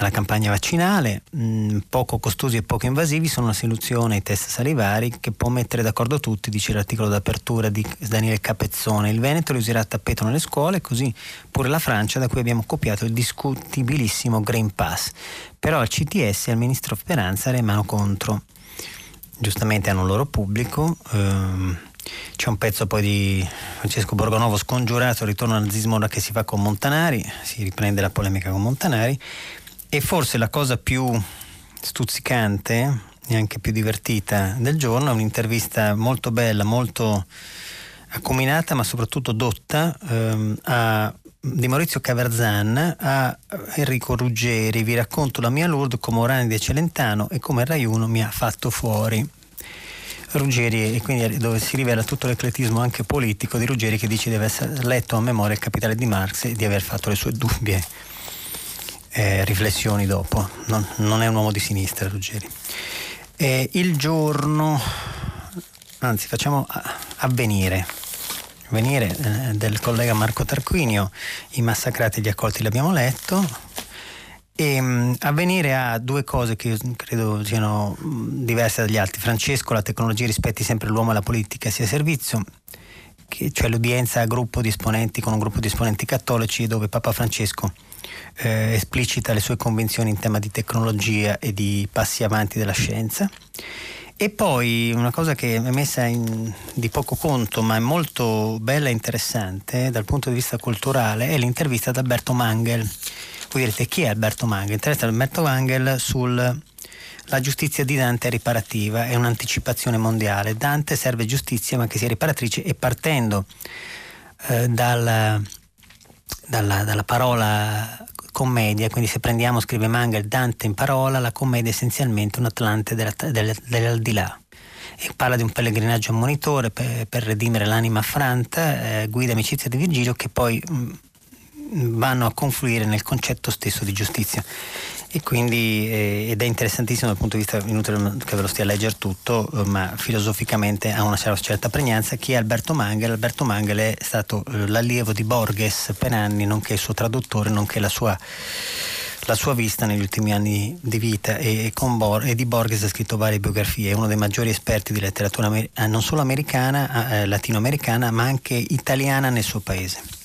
alla campagna vaccinale, mh, mm, poco costosi e poco invasivi, sono una soluzione ai test salivari che può mettere d'accordo tutti, dice l'articolo d'apertura di Daniele Capezzone. Il Veneto li userà a tappeto nelle scuole, così pure la Francia da cui abbiamo copiato il discutibilissimo Green Pass. Però al CTS e al ministro Speranza remano contro. Giustamente hanno un loro pubblico. Ehm, c'è un pezzo poi di Francesco Borgonovo scongiurato, ritorno al nazismo che si fa con Montanari, si riprende la polemica con Montanari e forse la cosa più stuzzicante e anche più divertita del giorno è un'intervista molto bella, molto accominata ma soprattutto dotta ehm, a, di Maurizio Caverzan a Enrico Ruggeri. Vi racconto la mia Lourdes come Orani di Celentano e come Rai 1 mi ha fatto fuori. Ruggeri e quindi dove si rivela tutto l'ecletismo anche politico di Ruggeri che dice di aver letto a memoria il capitale di Marx e di aver fatto le sue dubbie eh, riflessioni dopo. Non, non, è un uomo di sinistra, Ruggeri. Eh, il giorno, anzi facciamo avvenire. Avvenire eh, del collega Marco Tarquinio, i massacrati e gli accolti l'abbiamo letto. E, mh, avvenire ha due cose che credo siano mh, diverse dagli altri. Francesco, la tecnologia rispetti sempre l'uomo e la politica sia servizio cioè l'udienza a gruppo di esponenti con un gruppo di esponenti cattolici dove Papa Francesco eh, esplicita le sue convinzioni in tema di tecnologia e di passi avanti della scienza. E poi una cosa che è messa in, di poco conto, ma è molto bella e interessante dal punto di vista culturale, è l'intervista ad Alberto Mangel. Voi direte chi è Alberto Mangel? Interessa Alberto Mangel sulla giustizia di Dante è riparativa, è un'anticipazione mondiale. Dante serve giustizia ma che sia riparatrice e partendo eh, dal, dalla, dalla, parola commedia, quindi se prendiamo, scrive Mangel, Dante in parola, la commedia è essenzialmente un Atlante dell'aldilà. E parla di un pellegrinaggio ammonitore per, per redimere l'anima affranta, eh, guida amicizia di Virgilio, che poi mh, mm, vanno a confluire nel concetto stesso di giustizia. E quindi eh, ed è interessantissimo dal punto di vista, inutile che ve lo stia a leggere tutto, eh, ma filosoficamente ha una certa pregnanza. Chi è Alberto Mangel? Alberto Mangel è stato eh, l'allievo di Borges per anni, nonché il suo traduttore, nonché la sua la sua vista negli ultimi anni di vita e, Bor- e di Borges ha scritto varie biografie, è uno dei maggiori esperti di letteratura amer- non solo americana, eh, latinoamericana, ma anche italiana nel suo paese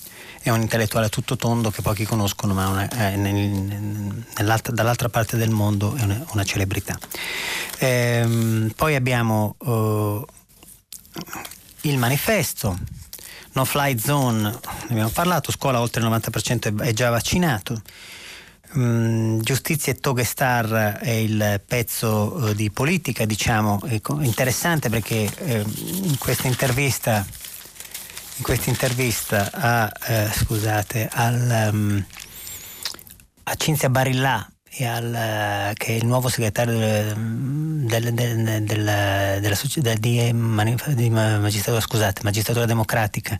è un intellettuale tutto tondo che pochi conoscono, ma una, eh, nel, dall'altra parte del mondo è una, una celebrità. Ehm, poi abbiamo uh, il manifesto, No Fly Zone, ne abbiamo parlato, scuola oltre il 90% è, già vaccinato. Um, Giustizia e Togestar è il pezzo uh, di politica, diciamo, interessante perché uh, in questa intervista in questa intervista a, eh, scusate, al, um, a Cinzia Barillà al, che è il nuovo segretario del, del, del, della, di, di magistratura, scusate, magistratura democratica.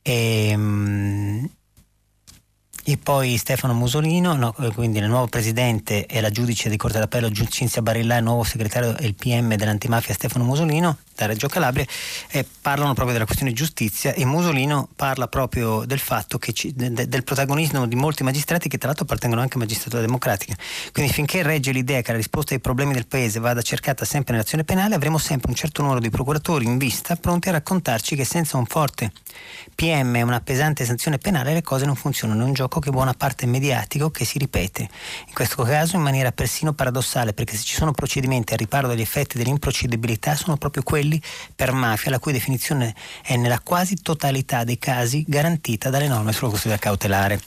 E, um, e poi Stefano Musolino, no, quindi il nuovo presidente e la giudice di Corte d'Appello Cinzia Barilla, il nuovo segretario e il PM dell'antimafia Stefano Musolino da Reggio Calabria, eh, parlano proprio della questione giustizia e Musolino parla proprio del fatto ci, de, del protagonismo di molti magistrati che tra l'altro appartengono anche a magistratura democratica. Quindi finché regge l'idea che la risposta ai problemi del paese vada cercata sempre nell'azione penale, avremo sempre un certo numero di procuratori in vista pronti a raccontarci che senza un forte PM e una pesante sanzione penale le cose non funzionano. È un gioco che buona parte mediatico che si ripete. In questo caso in maniera persino paradossale, perché se ci sono procedimenti a riparo degli effetti dell'improcedibilità sono proprio quelli per mafia, la cui definizione è nella quasi totalità dei casi garantita dalle norme sulla custodia cautelare.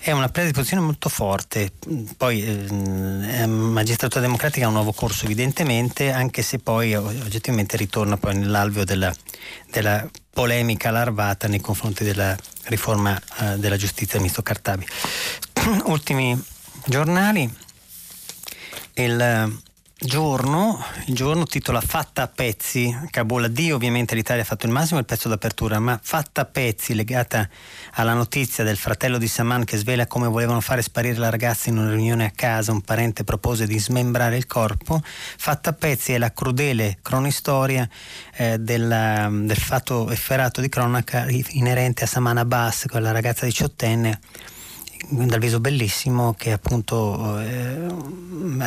È una presa di posizione molto forte, poi eh, magistratura democratica ha un nuovo corso evidentemente, anche se poi oggettivamente ritorna poi nell'alveo della, della polemica larvata nei confronti della riforma eh, della giustizia del ministro Cartabi. Ultimi giornali, il Giorno, il giorno titola Fatta a pezzi, Kabul addio, ovviamente l'Italia ha fatto il massimo il pezzo d'apertura, ma Fatta a pezzi legata alla notizia del fratello di Saman che svela come volevano fare sparire la ragazza in una riunione a casa, un parente propose di smembrare il corpo, Fatta a pezzi è la crudele cronistoria eh, della, del fatto efferato di cronaca inerente a Saman Abbas, quella ragazza diciottenne dal viso bellissimo che appunto eh,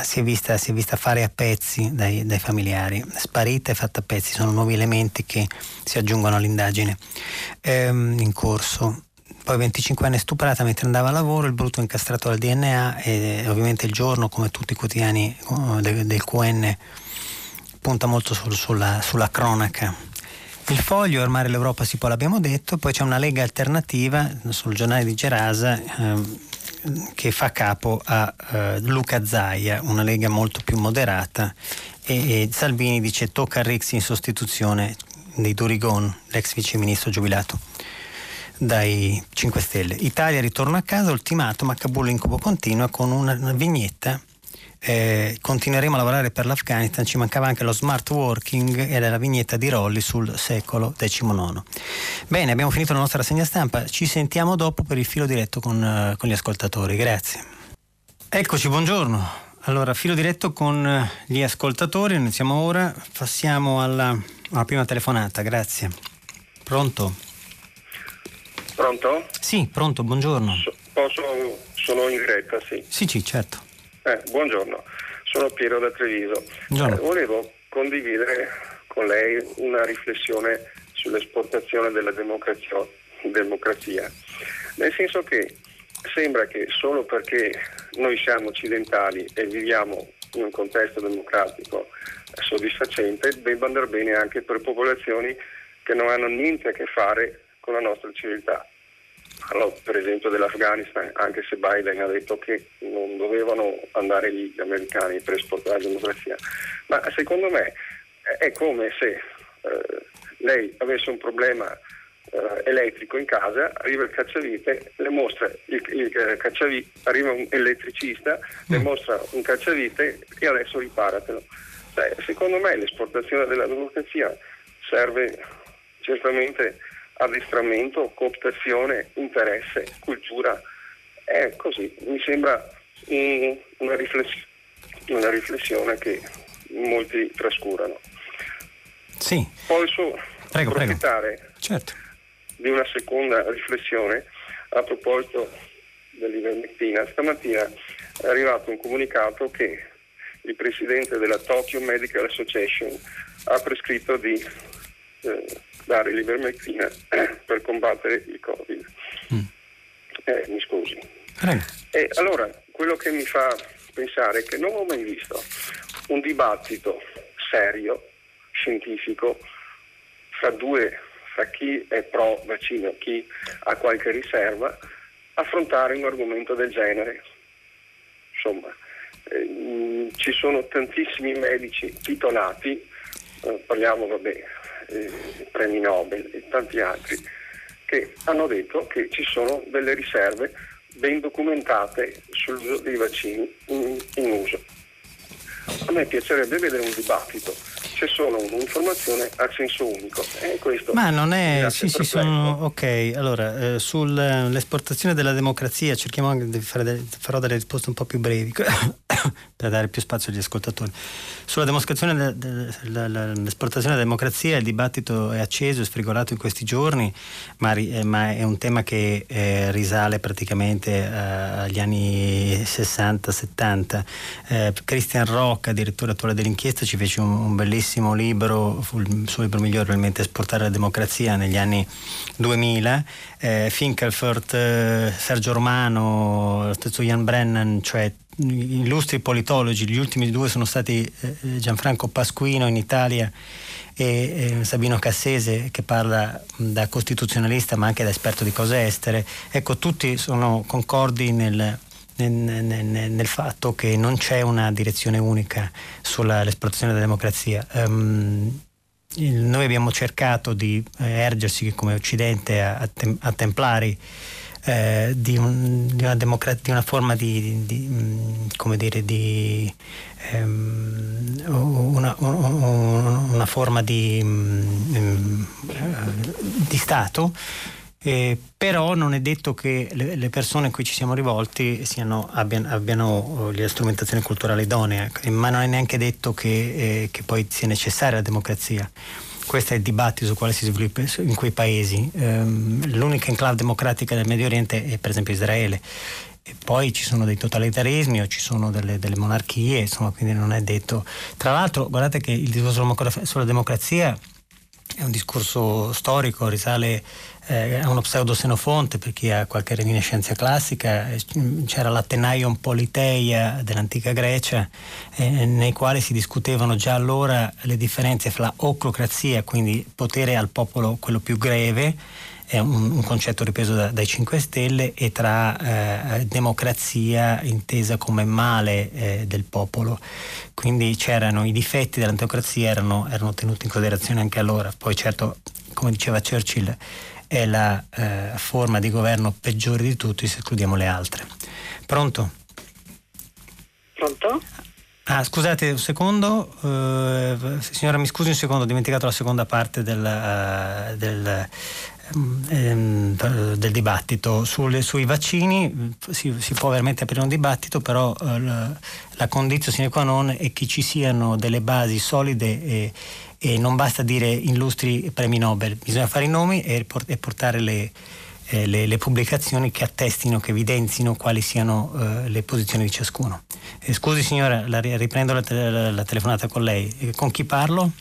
si, è vista, si, è vista, fare a pezzi dai, dai, familiari, sparita e fatta a pezzi, sono nuovi elementi che si aggiungono all'indagine ehm, in corso. Poi 25 anni stuprata mentre andava a lavoro, il brutto incastrato al DNA e ovviamente il giorno, come tutti i quotidiani oh, del, del QN, punta molto sul, sulla, sulla cronaca il foglio armare l'Europa si può, l'abbiamo detto, poi c'è una lega alternativa sul giornale di Gerasa ehm, che fa capo a eh, Luca Zaia, una lega molto più moderata e, e Salvini dice tocca a Rix in sostituzione di Durigon, l'ex viceministro giubilato dai 5 Stelle. Italia ritorna a casa, ultimato, ma Kabul incubo continua con una, una vignetta eh, continueremo a lavorare per l'Afghanistan, ci mancava anche lo smart working e la vignetta di Rolli sul secolo XIX. Bene, abbiamo finito la nostra rassegna stampa, ci sentiamo dopo per il filo diretto con, uh, con gli ascoltatori, grazie. Eccoci, buongiorno. Allora, filo diretto con gli ascoltatori, iniziamo ora, passiamo alla, alla prima telefonata, grazie. Pronto? Pronto? Sì, pronto, buongiorno. Posso, sono in diretta, sì. Sì, sì, certo. Eh, buongiorno, sono Piero da Treviso. Eh, volevo condividere con lei una riflessione sull'esportazione della democrazia, democrazia, nel senso che sembra che solo perché noi siamo occidentali e viviamo in un contesto democratico soddisfacente debba andare bene anche per popolazioni che non hanno niente a che fare con la nostra civiltà allora, per esempio dell'Afghanistan, anche se Biden ha detto che non dovevano andare lì gli americani per esportare la democrazia, ma secondo me è come se eh, lei avesse un problema eh, elettrico in casa, arriva il cacciavite, le mostra il, il eh, cacciavite, arriva un elettricista, le mm. mostra un cacciavite e adesso riparatelo. Cioè, secondo me l'esportazione della democrazia serve certamente addestramento, cooptazione, interesse, cultura. È così, mi sembra una, rifless- una pressione che molti trascurano. Sì. Posso prego, approfittare prego. Certo. di una seconda riflessione a proposito dell'ivermectina. Stamattina è arrivato un comunicato che il presidente della Tokyo Medical Association ha prescritto di eh, dare l'ivermectina per combattere il Covid. Mm. Eh, mi scusi. Prego. E allora, quello che mi fa pensare è che non ho mai visto un dibattito serio, scientifico, fra due, fra chi è pro vaccino e chi ha qualche riserva, affrontare un argomento del genere. Insomma, eh, ci sono tantissimi medici titolati, eh, parliamo vabbè, eh, premi Nobel e tanti altri, che hanno detto che ci sono delle riserve ben documentate sull'uso dei vaccini in, in uso. A me piacerebbe vedere un dibattito c'è solo un'informazione a senso unico. E Ma non è. Sì, sì, sono. Ok, allora, eh, sull'esportazione della democrazia cerchiamo anche di fare delle, farò delle risposte un po' più brevi per dare più spazio agli ascoltatori. Sulla de, dell'esportazione della democrazia il dibattito è acceso, è sfrigolato in questi giorni, ma, eh, ma è un tema che eh, risale praticamente eh, agli anni 60-70. Eh, Christian Rocca, direttore attuale dell'inchiesta, ci fece un, un bellissimo bellissimo libro, fu il suo libro migliore probabilmente Esportare la democrazia negli anni 2000, eh, Finkelfurt, eh, Sergio Romano, lo stesso Ian Brennan, cioè illustri politologi, gli ultimi due sono stati eh, Gianfranco Pasquino in Italia e eh, Sabino Cassese che parla da costituzionalista ma anche da esperto di cose estere, ecco tutti sono concordi nel nel, fatto che non c'è una direzione unica sull'esplorazione della democrazia. Um, noi abbiamo cercato di eh, ergersi come Occidente a, a, tem, a templari eh, di, un, di, una democra- di, una forma di, di mm, come dire, di ehm, una, una, forma di, um, di Stato eh, però non è detto che le, le, persone a cui ci siamo rivolti siano, abbiano, abbiano, le strumentazioni culturali idonee, ma non è neanche detto che, eh, che, poi sia necessaria la democrazia. Questo è il dibattito su quale si sviluppa in quei paesi. Um, l'unica enclave democratica del Medio Oriente è per esempio Israele. E poi ci sono dei totalitarismi o ci sono delle, delle monarchie, insomma, quindi non è detto. Tra l'altro, guardate che il discorso sulla democrazia è un discorso storico, risale eh, a uno pseudo-senofonte per chi ha qualche reminiscenza classica, eh, c'era l'Athenaion Politeia dell'antica Grecia, eh, nei quali si discutevano già allora le differenze fra oclocrazia, quindi potere al popolo quello più greve, è un, un concetto ripreso da, dai 5 Stelle, e tra eh, democrazia intesa come male eh, del popolo. Quindi c'erano i difetti dell'antocrazia, erano, erano tenuti in considerazione anche allora. Poi certo, come diceva Churchill, è la eh, forma di governo peggiore di tutti se escludiamo le altre. Pronto? Pronto? Ah, scusate un secondo, uh, signora mi scusi un secondo, ho dimenticato la seconda parte del, uh, del, um, del dibattito. Sulle, sui vaccini si, si, può veramente aprire un dibattito, però la, la condizione sine qua non è che ci siano delle basi solide e, e non basta dire illustri premi Nobel, bisogna fare i nomi e, portare le, eh, le, le, pubblicazioni che attestino, che evidenzino quali siano eh, le posizioni di ciascuno. Eh, scusi signora, la, riprendo la, la, la, telefonata con lei. Eh, con chi parlo?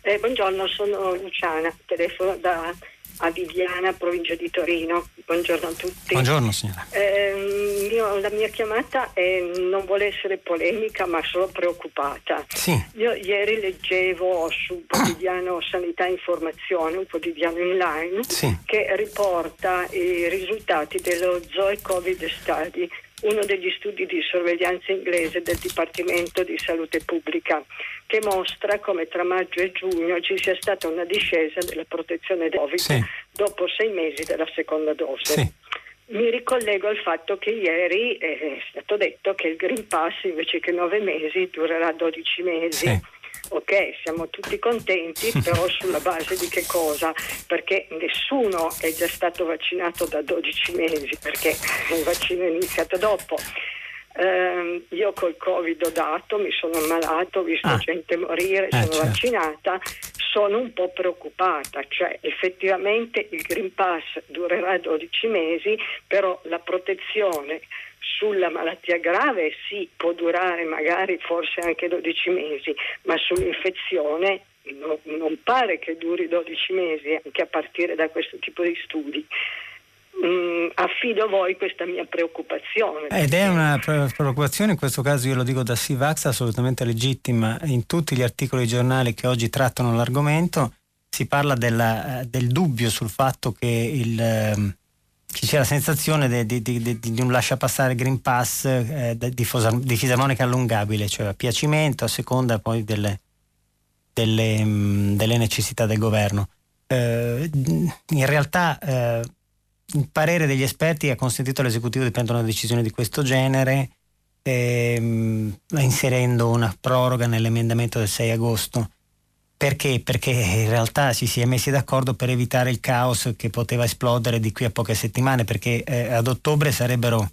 Eh, buongiorno, sono Luciana, telefono da a Viviana, provincia di Torino. Buongiorno a tutti. Buongiorno signora. Eh, io, la mia chiamata è, non vuole essere polemica ma sono preoccupata. Sì. Io ieri leggevo sul quotidiano Sanità e Informazione, un quotidiano online, sì. che riporta i risultati dello Zoe Covid Study uno degli studi di sorveglianza inglese del Dipartimento di Salute Pubblica, che mostra come tra maggio e giugno ci sia stata una discesa della protezione del Covid sì. dopo sei mesi della seconda dose. Sì. Mi ricollego al fatto che ieri è stato detto che il Green Pass invece che nove mesi durerà 12 mesi. Sì ok, siamo tutti contenti, però sulla base di che cosa? Perché nessuno è già stato vaccinato da 12 mesi, perché il vaccino è iniziato dopo. eh, io col Covid ho dato, mi sono ammalato, ho visto ah. gente morire, eh, sono certo. vaccinata, sono un po' preoccupata, cioè effettivamente il Green Pass durerà 12 mesi, però la protezione sulla malattia grave sì, può durare magari forse anche 12 mesi, ma sull'infezione no, non pare che duri 12 mesi anche a partire da questo tipo di studi. Mm, affido a voi questa mia preoccupazione. Ed è una preoccupazione, in questo caso io lo dico da Sivax, assolutamente legittima. In tutti gli articoli giornali che oggi trattano l'argomento si parla della, del dubbio sul fatto che il, sia la sensazione di, di, di, di un lasciapassare Green Pass eh, di, fisarmonica allungabile, cioè a piacimento a seconda poi delle, delle, mm, delle necessità del governo. Eh, in realtà eh, il parere degli esperti ha consentito all'esecutivo di prendere una decisione di questo genere ehm, inserendo una proroga nell'emendamento del 6 agosto. Perché? Perché in realtà ci si è messi d'accordo per evitare il caos che poteva esplodere di qui a poche settimane, perché eh, ad ottobre sarebbero,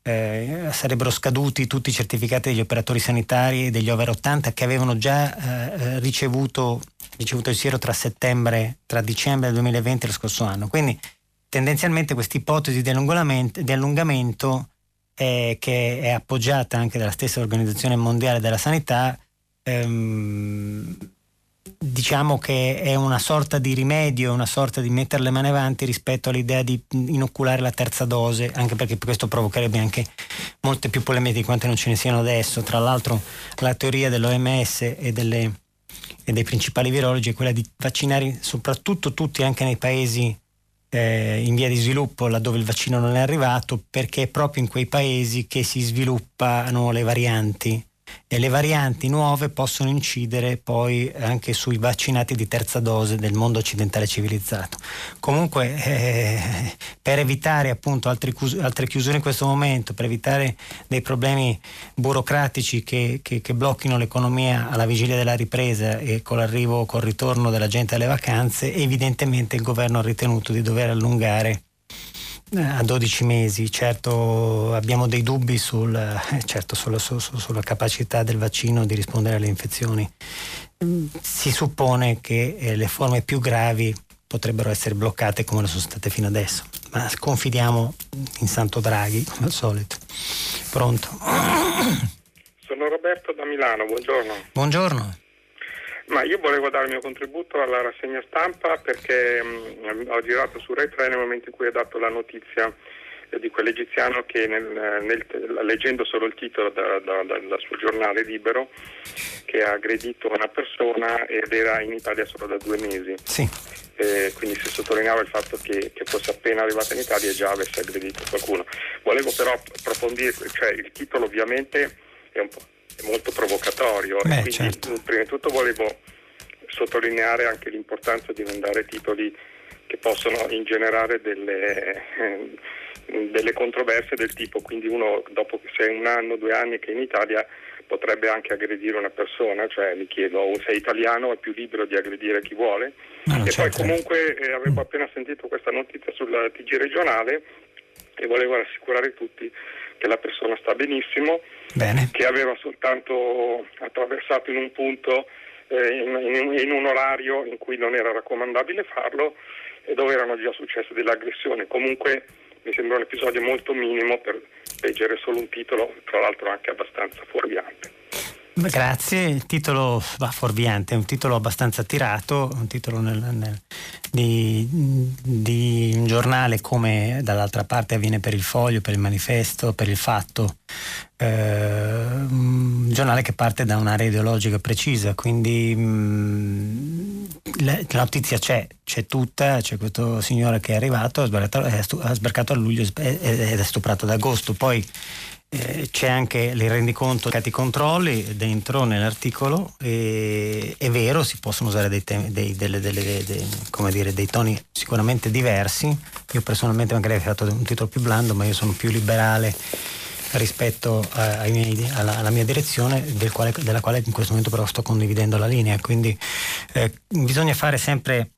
eh, sarebbero, scaduti tutti i certificati degli operatori sanitari e degli over 80 che avevano già eh, ricevuto, ricevuto il siero tra tra dicembre del 2020 e lo scorso anno. Quindi tendenzialmente questa ipotesi di allungamento, di allungamento eh, che è appoggiata anche dalla stessa Organizzazione Mondiale della Sanità, ehm, diciamo che è una sorta di rimedio, una sorta di mettere le mani avanti rispetto all'idea di inoculare la terza dose, anche perché questo provocherebbe anche molte più polemiche di quante non ce ne siano adesso. Tra l'altro la teoria dell'OMS e, delle, e dei principali virologi è quella di vaccinare soprattutto tutti anche nei paesi eh, in via di sviluppo laddove il vaccino non è arrivato perché è proprio in quei paesi che si sviluppano le varianti e le varianti nuove possono incidere poi anche sui vaccinati di terza dose del mondo occidentale civilizzato. Comunque eh, per evitare appunto altre, altre, chiusure in questo momento, per evitare dei problemi burocratici che, che, che blocchino l'economia alla vigilia della ripresa e con l'arrivo, col ritorno della gente alle vacanze, evidentemente il governo ha ritenuto di dover allungare a 12 mesi, certo abbiamo dei dubbi sul, eh, certo, sulla, su, sulla, capacità del vaccino di rispondere alle infezioni. Mm, si suppone che eh, le forme più gravi potrebbero essere bloccate come lo sono state fino adesso, ma confidiamo in Santo Draghi come al solito. Pronto? Sono Roberto da Milano, buongiorno. Buongiorno. Ma io volevo dare il mio contributo alla rassegna stampa perché mh, ho girato su Rai 3 nel momento in cui ha dato la notizia eh, di quell'egiziano che nel, nel, leggendo solo il titolo da, da, dal suo giornale libero che ha aggredito una persona ed era in Italia solo da due mesi. Sì. Eh, quindi si sottolineava il fatto che, che, fosse appena arrivata in Italia e già avesse aggredito qualcuno. Volevo però approfondire, cioè il titolo ovviamente è un po' molto provocatorio. Beh, quindi, certo. prima di tutto volevo sottolineare anche l'importanza di non dare titoli che possono ingenerare delle, eh, delle controversie del tipo, quindi uno dopo che sei un anno, due anni che è in Italia potrebbe anche aggredire una persona, cioè mi chiedo, o sei italiano è più libero di aggredire chi vuole. No, e certo. poi comunque eh, avevo appena sentito questa notizia sulla TG regionale e volevo rassicurare tutti che la persona sta benissimo, Bene. che aveva soltanto attraversato in un punto, eh, in, in, in, un orario in cui non era raccomandabile farlo e dove erano già successe delle aggressioni. Comunque mi sembra un episodio molto minimo per leggere solo un titolo, tra l'altro anche abbastanza fuorviante. Grazie, il titolo va fuorviante, è un titolo abbastanza tirato, un titolo nel, nel, di, di, un giornale come dall'altra parte avviene per il foglio, per il manifesto, per il fatto, eh, un giornale che parte da un'area ideologica precisa, quindi mh, mm, la, notizia c'è, c'è tutta, c'è questo signore che è arrivato, ha sbarcato, ha sbarcato a luglio ed è stuprato ad agosto, poi eh, c'è anche il rendiconto i controlli dentro nell'articolo e, è vero si possono usare dei, temi, dei, delle, delle, dei, dire, dei, toni sicuramente diversi. Io personalmente magari avrei fatto un titolo più blando ma io sono più liberale rispetto a, miei, alla, alla, mia direzione del quale, della quale in questo momento però sto condividendo la linea. Quindi eh, bisogna fare sempre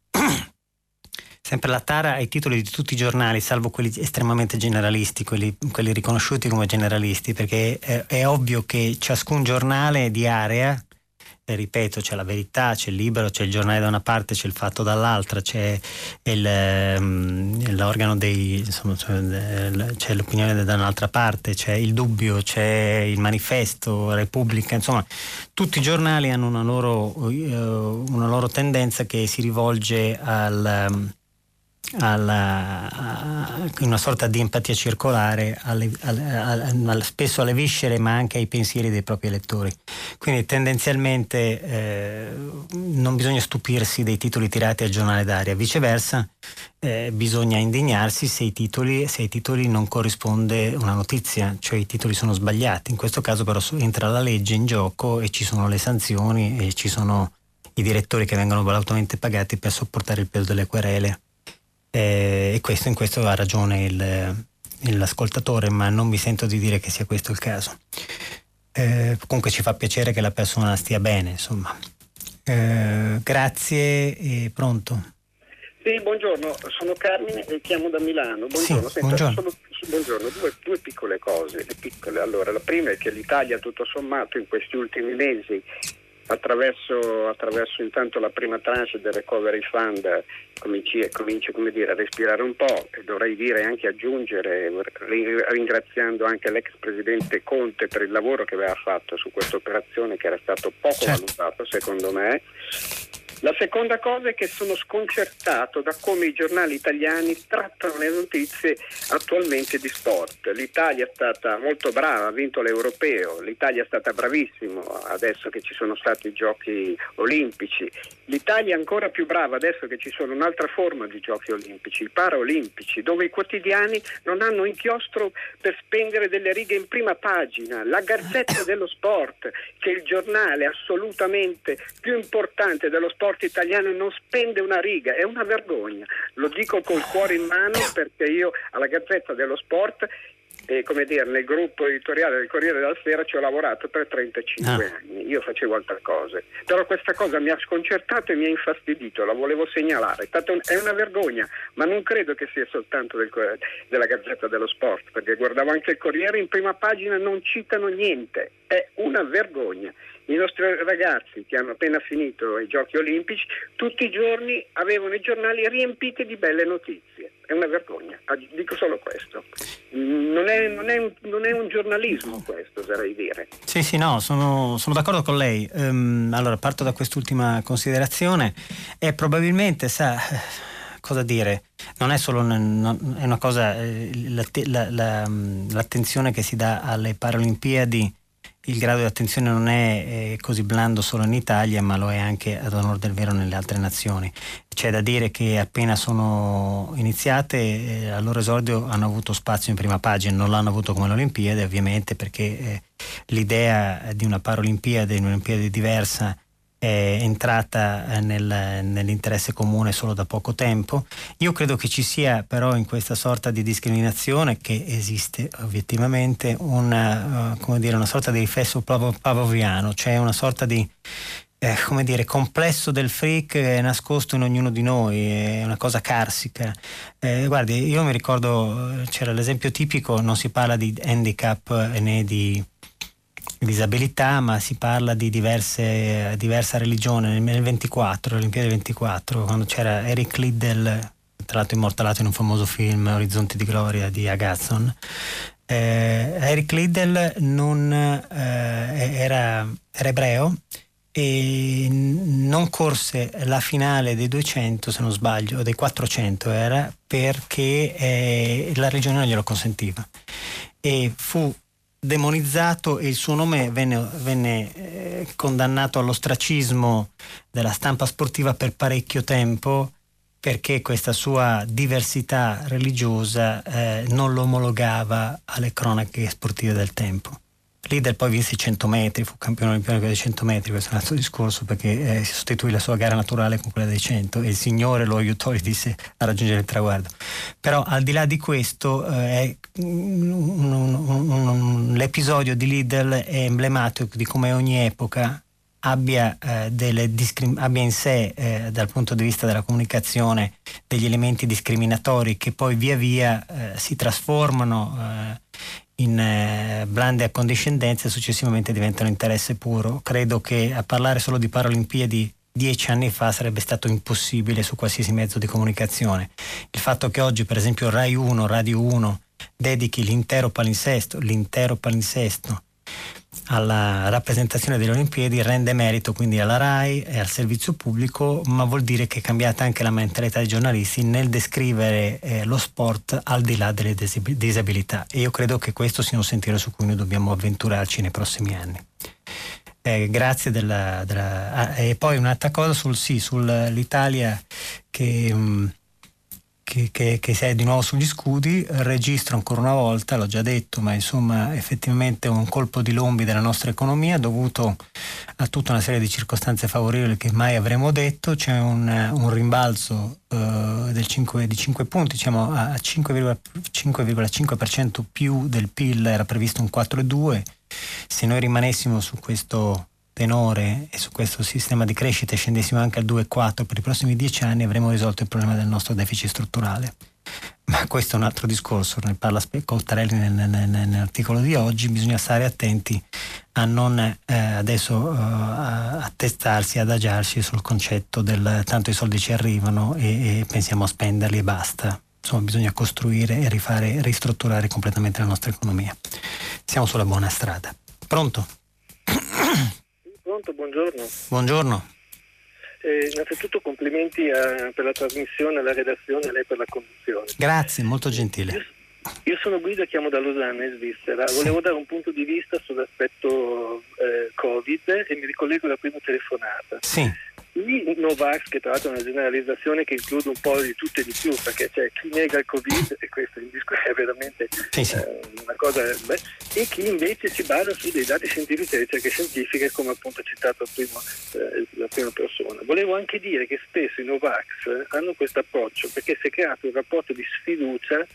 Sempre la tara ai titoli di tutti i giornali, salvo quelli estremamente generalisti, quelli, quelli riconosciuti come generalisti, perché è, è, ovvio che ciascun giornale di area e ripeto, c'è la verità, c'è il libero, c'è il giornale da una parte, c'è il fatto dall'altra, c'è il, um, l'organo dei, insomma, c'è l'opinione da un'altra parte, c'è il dubbio, c'è il manifesto, Repubblica, insomma, tutti i giornali hanno una loro, uh, una loro tendenza che si rivolge al... Um, alla, a una sorta di empatia circolare alle, alle, spesso alle viscere ma anche ai pensieri dei propri elettori. Quindi tendenzialmente eh, non bisogna stupirsi dei titoli tirati al giornale d'aria, viceversa eh, bisogna indignarsi se, titoli, se ai titoli non corrisponde una notizia, cioè i titoli sono sbagliati. In questo caso però entra la legge in gioco e ci sono le sanzioni e ci sono i direttori che vengono volutamente pagati per sopportare il peso delle querele eh, e questo, in questo ha ragione il, l'ascoltatore, ma non mi sento di dire che sia questo il caso. Eh, comunque ci fa piacere che la persona stia bene, insomma. Eh, grazie e pronto. Sì, buongiorno, sono Carmine e chiamo da Milano. Buongiorno, sì, Senta, buongiorno. Solo, buongiorno. Due, due, piccole cose. Piccole. Allora, la prima è che l'Italia, tutto sommato, in questi ultimi mesi attraverso, attraverso, intanto la prima tranche del Recovery Fund cominci, cominci dire, a respirare un po' e dovrei dire anche aggiungere, ringraziando anche l'ex Presidente Conte per il lavoro che aveva fatto su questa operazione che era stato poco certo. valutato secondo me la seconda cosa è che sono sconcertato da come i giornali italiani trattano le notizie attualmente di sport. L'Italia è stata molto brava, ha vinto l'europeo, l'Italia è stata bravissima adesso che ci sono stati i giochi olimpici, l'Italia è ancora più brava adesso che ci sono un'altra forma di giochi olimpici, i paraolimpici, dove i quotidiani non hanno inchiostro per spendere delle righe in prima pagina. La Gazzetta dello Sport, che è il giornale assolutamente più importante dello sport, sport italiano non spende una riga, è una vergogna. Lo dico col cuore in mano perché io alla Gazzetta dello Sport e come dire, nel gruppo editoriale del Corriere della Sera ci ho lavorato per 35 ah. anni, io facevo altre cose, però questa cosa mi ha sconcertato e mi ha infastidito, la volevo segnalare, è una vergogna, ma non credo che sia soltanto del, della Gazzetta dello Sport, perché guardavo anche il Corriere in prima pagina, non citano niente, è una vergogna. I nostri ragazzi che hanno appena finito i giochi olimpici tutti i giorni avevano i giornali riempiti di belle notizie. È una vergogna, ah, dico solo questo. Non è, non è, un, non è un, giornalismo questo, oserei dire. Sì, sì, no, sono, sono d'accordo con lei. Um, allora, parto da quest'ultima considerazione e probabilmente, sa cosa dire? Non è solo una, è una cosa, eh, la, l'attenzione che si dà alle Paralimpiadi il grado di attenzione non è eh, così blando solo in Italia, ma lo è anche ad onore del vero nelle altre nazioni. C'è da dire che appena sono iniziate, eh, al loro esordio hanno avuto spazio in prima pagina, non l'hanno avuto come le Olimpiadi, ovviamente, perché eh, l'idea di una Paralimpiade, di un'Olimpiade diversa, è entrata eh, nel, nell'interesse comune solo da poco tempo. Io credo che ci sia però in questa sorta di discriminazione che esiste obiettivamente una, uh, dire, una sorta di riflesso pavloviano, cioè una sorta di eh, come dire, complesso del freak è nascosto in ognuno di noi, è una cosa carsica. Eh, guardi, io mi ricordo, c'era l'esempio tipico, non si parla di handicap né di disabilità, ma si parla di diverse, diversa religione. Nel 24, Olimpiadi 24, quando c'era Eric Liddell, tra l'altro immortalato in un famoso film Orizzonti di Gloria di Agazzon, eh, Eric Liddell non, eh, era, era ebreo e non corse la finale dei 200 se non sbaglio, dei 400 era perché eh, la regione non glielo consentiva e fu demonizzato e il suo nome venne, venne eh, condannato all'ostracismo della stampa sportiva per parecchio tempo perché questa sua diversità religiosa eh, non lo omologava alle cronache sportive del tempo. Leader poi vinse i 100 metri, fu campione olimpico dei 100 metri, questo è un altro discorso perché eh, si sostituì la sua gara naturale con quella dei 100 e il Signore lo aiutò e disse a raggiungere il traguardo. Però al di là di questo eh, un, un, un, l'episodio di Lidl è emblematico di come ogni epoca abbia, eh, discrim- abbia in sé eh, dal punto di vista della comunicazione degli elementi discriminatori che poi via via eh, si trasformano eh, in eh, blande accondiscendenze successivamente diventano interesse puro. Credo che a parlare solo di Paralimpiadi dieci anni fa sarebbe stato impossibile su qualsiasi mezzo di comunicazione. Il fatto che oggi per esempio Rai 1, Radio 1 dedichi l'intero palinsesto, l'intero palinsesto alla rappresentazione delle Olimpiadi rende merito quindi alla RAI e al servizio pubblico, ma vuol dire che è cambiata anche la mentalità dei giornalisti nel descrivere eh, lo sport al di là delle disabilità e io credo che questo sia un sentiero su cui noi dobbiamo avventurarci nei prossimi anni. Eh, grazie della, della ah, e poi un'altra cosa sul sì, sull'Italia che... Mh, mm, che, che, che sei di nuovo sugli scudi, registro ancora una volta, l'ho già detto, ma insomma effettivamente un colpo di lombi della nostra economia dovuto a tutta una serie di circostanze favorevoli che mai avremmo detto, c'è un, un rimbalzo uh, 5, di 5 punti, diciamo a 5,5% più del PIL, era previsto un 4,2%, se noi rimanessimo su questo tenore e su questo sistema di crescita scendessimo anche al 2,4 per i prossimi dieci anni avremo risolto il problema del nostro deficit strutturale. Ma questo è un altro discorso, ne parla Cottarelli nel, nel, nell'articolo di oggi, bisogna stare attenti a non eh, adesso eh, attestarsi, adagiarsi sul concetto del tanto i soldi ci arrivano e, e pensiamo a spenderli e basta. Insomma, bisogna costruire e rifare, ristrutturare completamente la nostra economia. Siamo sulla buona strada. Pronto? Pronto, buongiorno. Buongiorno. Eh, innanzitutto complimenti a, per la trasmissione, alla redazione e a lei per la conduzione. Grazie, molto gentile. Io, sono Guida, chiamo da Losanna in Svizzera. Volevo dare un punto di vista sull'aspetto eh, Covid e mi ricollego alla prima telefonata. Sì. I Novax, che tra l'altro è una generalizzazione che include un po' di tutto e di più, perché c'è chi nega il Covid, e questo è veramente sì, sì. Eh, una cosa, beh, e chi invece si basa su dei dati scientifici e ricerche scientifiche, come appunto ha citato prima, eh, la prima persona. Volevo anche dire che spesso i Novax hanno questo approccio perché si è creato un rapporto di sfiducia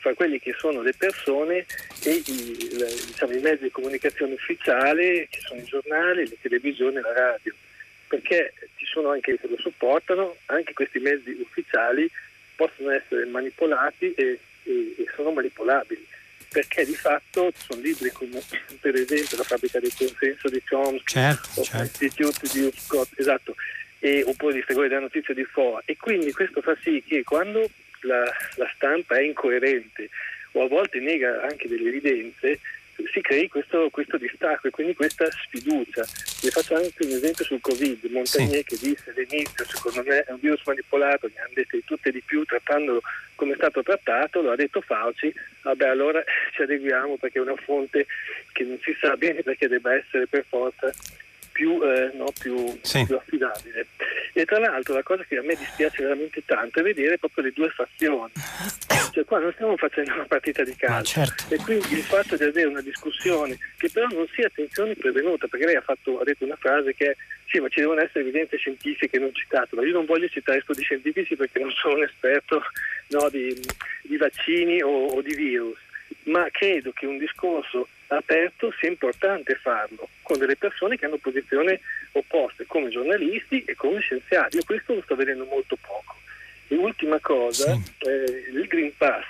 fra quelli che sono le persone e i, diciamo, i mezzi di comunicazione ufficiali, che sono i giornali, le televisioni e la radio. Perché ci sono anche che lo supportano, anche questi mezzi ufficiali possono essere manipolati e, e, e sono manipolabili. Perché di fatto ci sono libri come per esempio la fabbrica del consenso di Chomsky certo, o certo. l'Istituto di Scott, esatto, e, oppure di Fregore della notizia di FOA. E quindi questo fa sì che quando la, la stampa è incoerente o a volte nega anche delle evidenze si crei questo, questo, distacco e quindi questa sfiducia. Vi faccio anche un esempio sul Covid. Montagnier sì. che disse all'inizio, secondo me è un virus manipolato, ne hanno dette di tutte e di più, trattandolo come è stato trattato, lo ha detto Fauci, vabbè allora ci adeguiamo perché è una fonte che non si sa bene perché debba essere per forza più, eh, no, più, sì. più, affidabile. E tra l'altro la cosa che a me dispiace veramente tanto è vedere proprio le due fazioni. Cioè qua non stiamo facendo una partita di calcio certo. e quindi il fatto di avere una discussione che però non sia attenzione prevenuta, perché lei ha, fatto, ha detto una frase che è sì, ma ci devono essere evidenze scientifiche non citate, ma io non voglio citare studi scientifici perché non sono un esperto no, di, di, vaccini o, o di virus, ma credo che un discorso aperto sia importante farlo con delle persone che hanno posizioni opposte come giornalisti e come scienziati. Io questo lo sto vedendo molto poco. E ultima cosa, sì. eh, il Green Pass,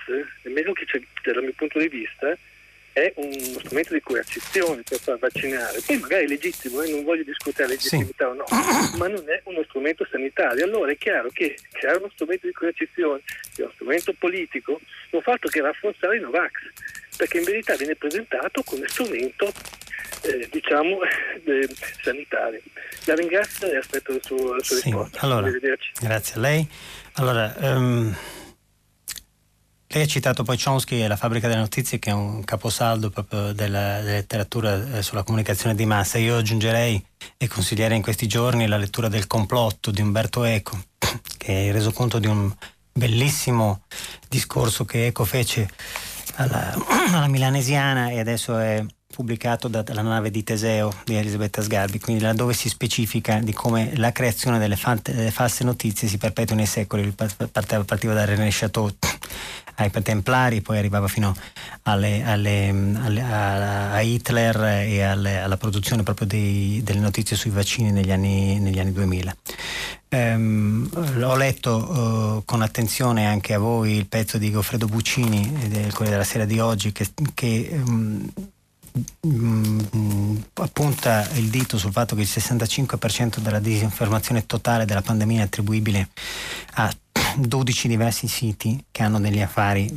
almeno che c'è dal mio punto di vista, è uno strumento di coercizione per far vaccinare. Poi magari è legittimo, eh, non voglio discutere la legittimità sì. o no, ma non è uno strumento sanitario. Allora è chiaro che creare uno strumento di coercizione è uno strumento politico non fa altro che rafforzare i Novax perché in verità viene presentato come strumento eh, diciamo eh, sanitario. La ringrazio e aspetto la sua, la sua sì, risposta. Allora, grazie a lei. Allora, um, lei ha citato poi Chomsky e la fabbrica delle notizie che è un caposaldo proprio della, della letteratura eh, sulla comunicazione di massa. Io aggiungerei e consiglierei in questi giorni la lettura del complotto di Umberto Eco, che è reso conto di un bellissimo discorso che Eco fece alla, alla milanesiana e adesso è pubblicato dalla nave di Teseo di Elisabetta Sgarbi, quindi laddove si specifica di come la creazione delle, fante, delle false notizie si perpetua nei secoli, partiva, da René Chateau ai templari, poi arrivava fino alle, alle, alle, a, a, Hitler e alla produzione proprio dei, delle notizie sui vaccini negli anni, negli anni 2000. Um, ho letto uh, con attenzione anche a voi il pezzo di Goffredo Buccini del Corriere della Sera di oggi che, che um, appunta il dito sul fatto che il 65% della disinformazione totale della pandemia è attribuibile a 12 diversi siti che hanno degli affari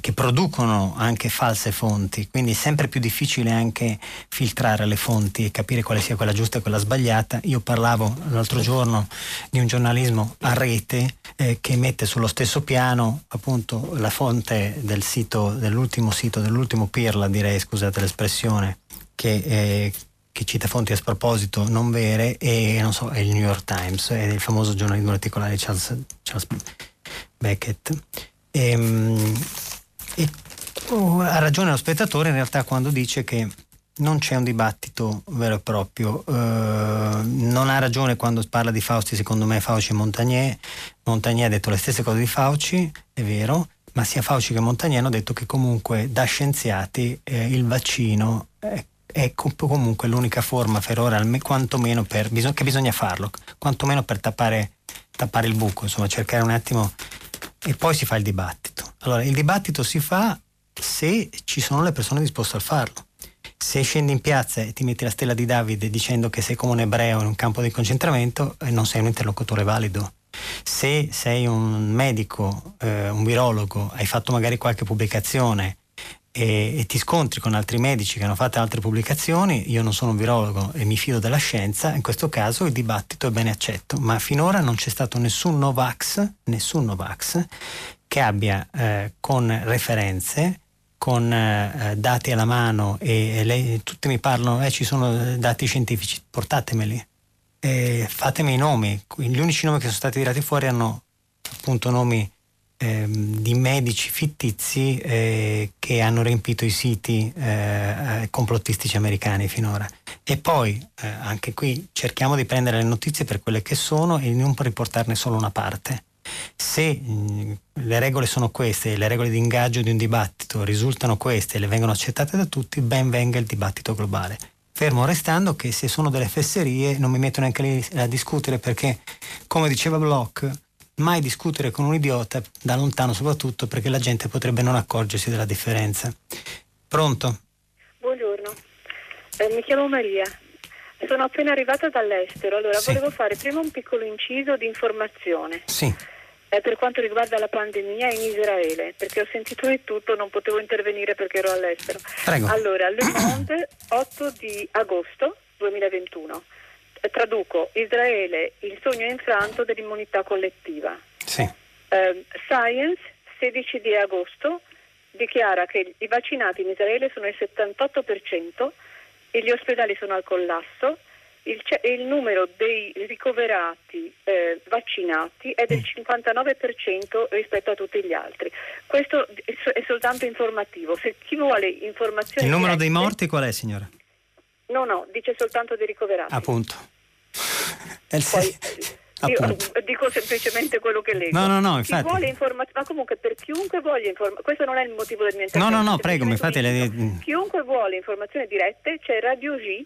che producono anche false fonti, quindi è sempre più difficile anche filtrare le fonti e capire quale sia quella giusta e quella sbagliata. Io parlavo l'altro giorno di un giornalismo a rete eh, che mette sullo stesso piano appunto la fonte del sito, dell'ultimo sito, dell'ultimo pirla direi, scusate l'espressione, che, eh, che cita fonti a sproposito non vere e non so, è il New York Times, è il famoso giornalismo articolare Charles, Charles Beckett. E, ehm, e oh, ha ragione lo spettatore in realtà quando dice che non c'è un dibattito vero e proprio. Uh, non ha ragione quando parla di Fauci, secondo me Fauci e Montagnier. Montagnier ha detto le stesse cose di Fauci, è vero, ma sia Fauci che Montagnier hanno detto che comunque da scienziati eh, il vaccino è, è, comunque l'unica forma per ora, quantomeno per, che bisogna farlo, quantomeno per tappare, tappare il buco, insomma cercare un attimo e poi si fa il dibattito. Allora, il dibattito si fa se ci sono le persone disposte a farlo. Se scendi in piazza e ti metti la stella di Davide dicendo che sei come un ebreo in un campo di concentramento, eh, non sei un interlocutore valido. Se sei un medico, eh, un virologo, hai fatto magari qualche pubblicazione e, e, ti scontri con altri medici che hanno fatto altre pubblicazioni, io non sono un virologo e mi fido della scienza, in questo caso il dibattito è bene accetto, ma finora non c'è stato nessun Novax, nessun Novax che abbia eh, con referenze, con eh, dati alla mano e, e lei, tutti mi parlano, eh, ci sono dati scientifici, portatemeli, fatemi i nomi, gli unici nomi che sono stati tirati fuori hanno appunto nomi Ehm, di medici fittizi eh, che hanno riempito i siti eh, eh, complottistici americani finora. E poi eh, anche qui cerchiamo di prendere le notizie per quelle che sono e non riportarne solo una parte. Se mh, le regole sono queste, le regole di ingaggio di un dibattito risultano queste e le vengono accettate da tutti, ben venga il dibattito globale. Fermo restando che se sono delle fesserie non mi metto neanche lì a discutere perché, come diceva Bloch, mai discutere con un idiota, da lontano soprattutto, perché la gente potrebbe non accorgersi della differenza. Pronto? Buongiorno, eh, mi chiamo Maria. Sono appena arrivata dall'estero, allora sì. volevo fare prima un piccolo inciso di informazione. Sì. Eh, per quanto riguarda la pandemia in Israele, perché ho sentito di tutto, non potevo intervenire perché ero all'estero. Prego. Allora, Le Monde, 8 di agosto 2021 traduco, Israele, il sogno infranto dell'immunità collettiva. Sì. Eh, Science, 16 di agosto, dichiara che i vaccinati in Israele sono il 78% e gli ospedali sono al collasso. Il, il numero dei ricoverati eh, vaccinati è del 59% mm. rispetto a tutti gli altri. Questo è soltanto informativo. Se chi vuole informazioni. Il numero dirette, dei morti qual è, signora? No, no, dice soltanto dei ricoverati. Appunto. Poi, io dico semplicemente quello che leggo. No, no, no, infatti. Chi vuole informazioni, ma comunque per chiunque voglia informazioni, questo non è il motivo del mio intervento. No, no, no, prego, mi fate le... Chiunque vuole informazioni dirette, c'è Radio G,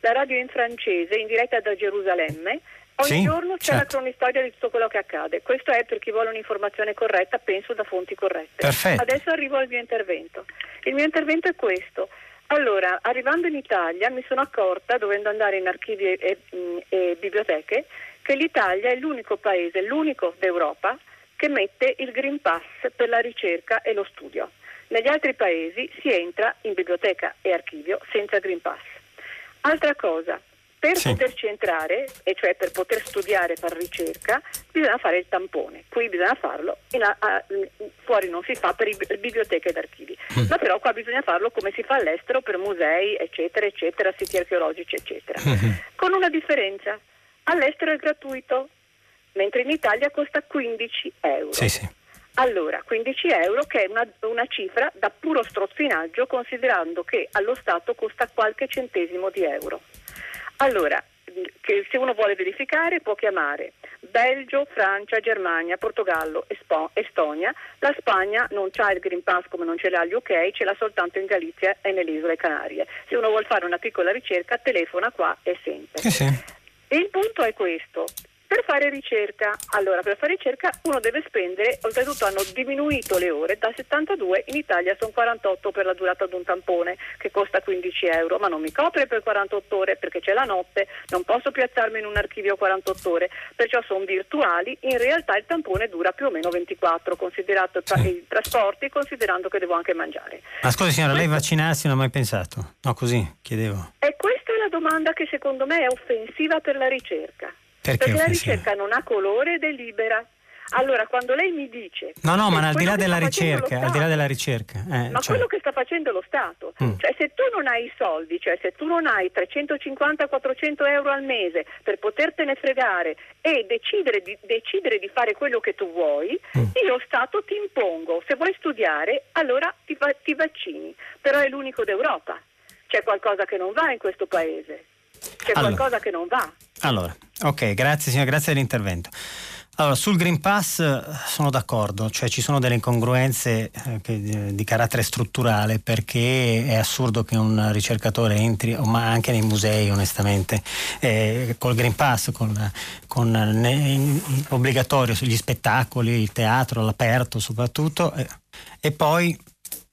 la radio in francese, in diretta da Gerusalemme. Ogni sì, giorno c'è certo. la cronistoria di tutto quello che accade. Questo è per chi vuole un'informazione corretta, penso da fonti corrette. Perfetto. Adesso arrivo al mio intervento. Il mio intervento è questo. Allora, arrivando in Italia mi sono accorta, dovendo andare in archivi e, e, mm, e biblioteche, che l'Italia è l'unico paese, l'unico d'Europa, che mette il Green Pass per la ricerca e lo studio. Negli altri paesi si entra in biblioteca e archivio senza Green Pass. Altra cosa, per sì. poterci entrare, e cioè per poter studiare, fare ricerca, bisogna fare il tampone. Qui bisogna farlo, a, a, fuori non si fa per i, biblioteche ed archivi. Mm. Ma però qua bisogna farlo come si fa all'estero per musei, eccetera, eccetera, siti archeologici, eccetera. Mm-hmm. Con una differenza. All'estero è gratuito, mentre in Italia costa 15 euro. Sì, sì. Allora, 15 euro che è una, una, cifra da puro strozzinaggio considerando che allo Stato costa qualche centesimo di euro. Allora, che se uno vuole verificare può chiamare Belgio, Francia, Germania, Portogallo, Estonia. La Spagna non ha il Green Pass come non ce l'ha gli UK, ce l'ha soltanto in Galizia e nelle isole Canarie. Se uno vuole fare una piccola ricerca telefona qua e sente. Eh sì. Il punto è questo, per fare ricerca, allora per fare ricerca uno deve spendere, oltretutto hanno diminuito le ore, da 72 in Italia sono 48 per la durata di un tampone che costa 15 euro, ma non mi copre per 48 ore perché c'è la notte, non posso piazzarmi in un archivio 48 ore, perciò sono virtuali, in realtà il tampone dura più o meno 24, considerato sì. i trasporti, considerando che devo anche mangiare. Ma scusi signora, Questo... lei vaccinarsi non ha mai pensato? No, così chiedevo. E questa è la domanda che secondo me è offensiva per la ricerca. Perché, Perché la ricerca non ha colore ed è libera. Allora, quando lei mi dice... No, no, ma al di là della ricerca, al di là della ricerca... Eh, ma cioè... quello che sta facendo lo Stato, mm. cioè se tu non hai i soldi, cioè se tu non hai 350-400 euro al mese per potertene fregare e decidere di, decidere di fare quello che tu vuoi, mm. io Stato ti impongo, se vuoi studiare, allora ti, ti vaccini, però è l'unico d'Europa. C'è qualcosa che non va in questo paese. C'è allora, qualcosa che non va. Allora, ok, grazie signora, grazie dell'intervento. Allora, sul Green Pass eh, sono d'accordo, cioè ci sono delle incongruenze eh, eh, di carattere strutturale perché è assurdo che un ricercatore entri, ma anche nei musei onestamente, eh, col Green Pass, con, con ne, in, obbligatorio sugli spettacoli, il teatro, all'aperto soprattutto, eh, e poi,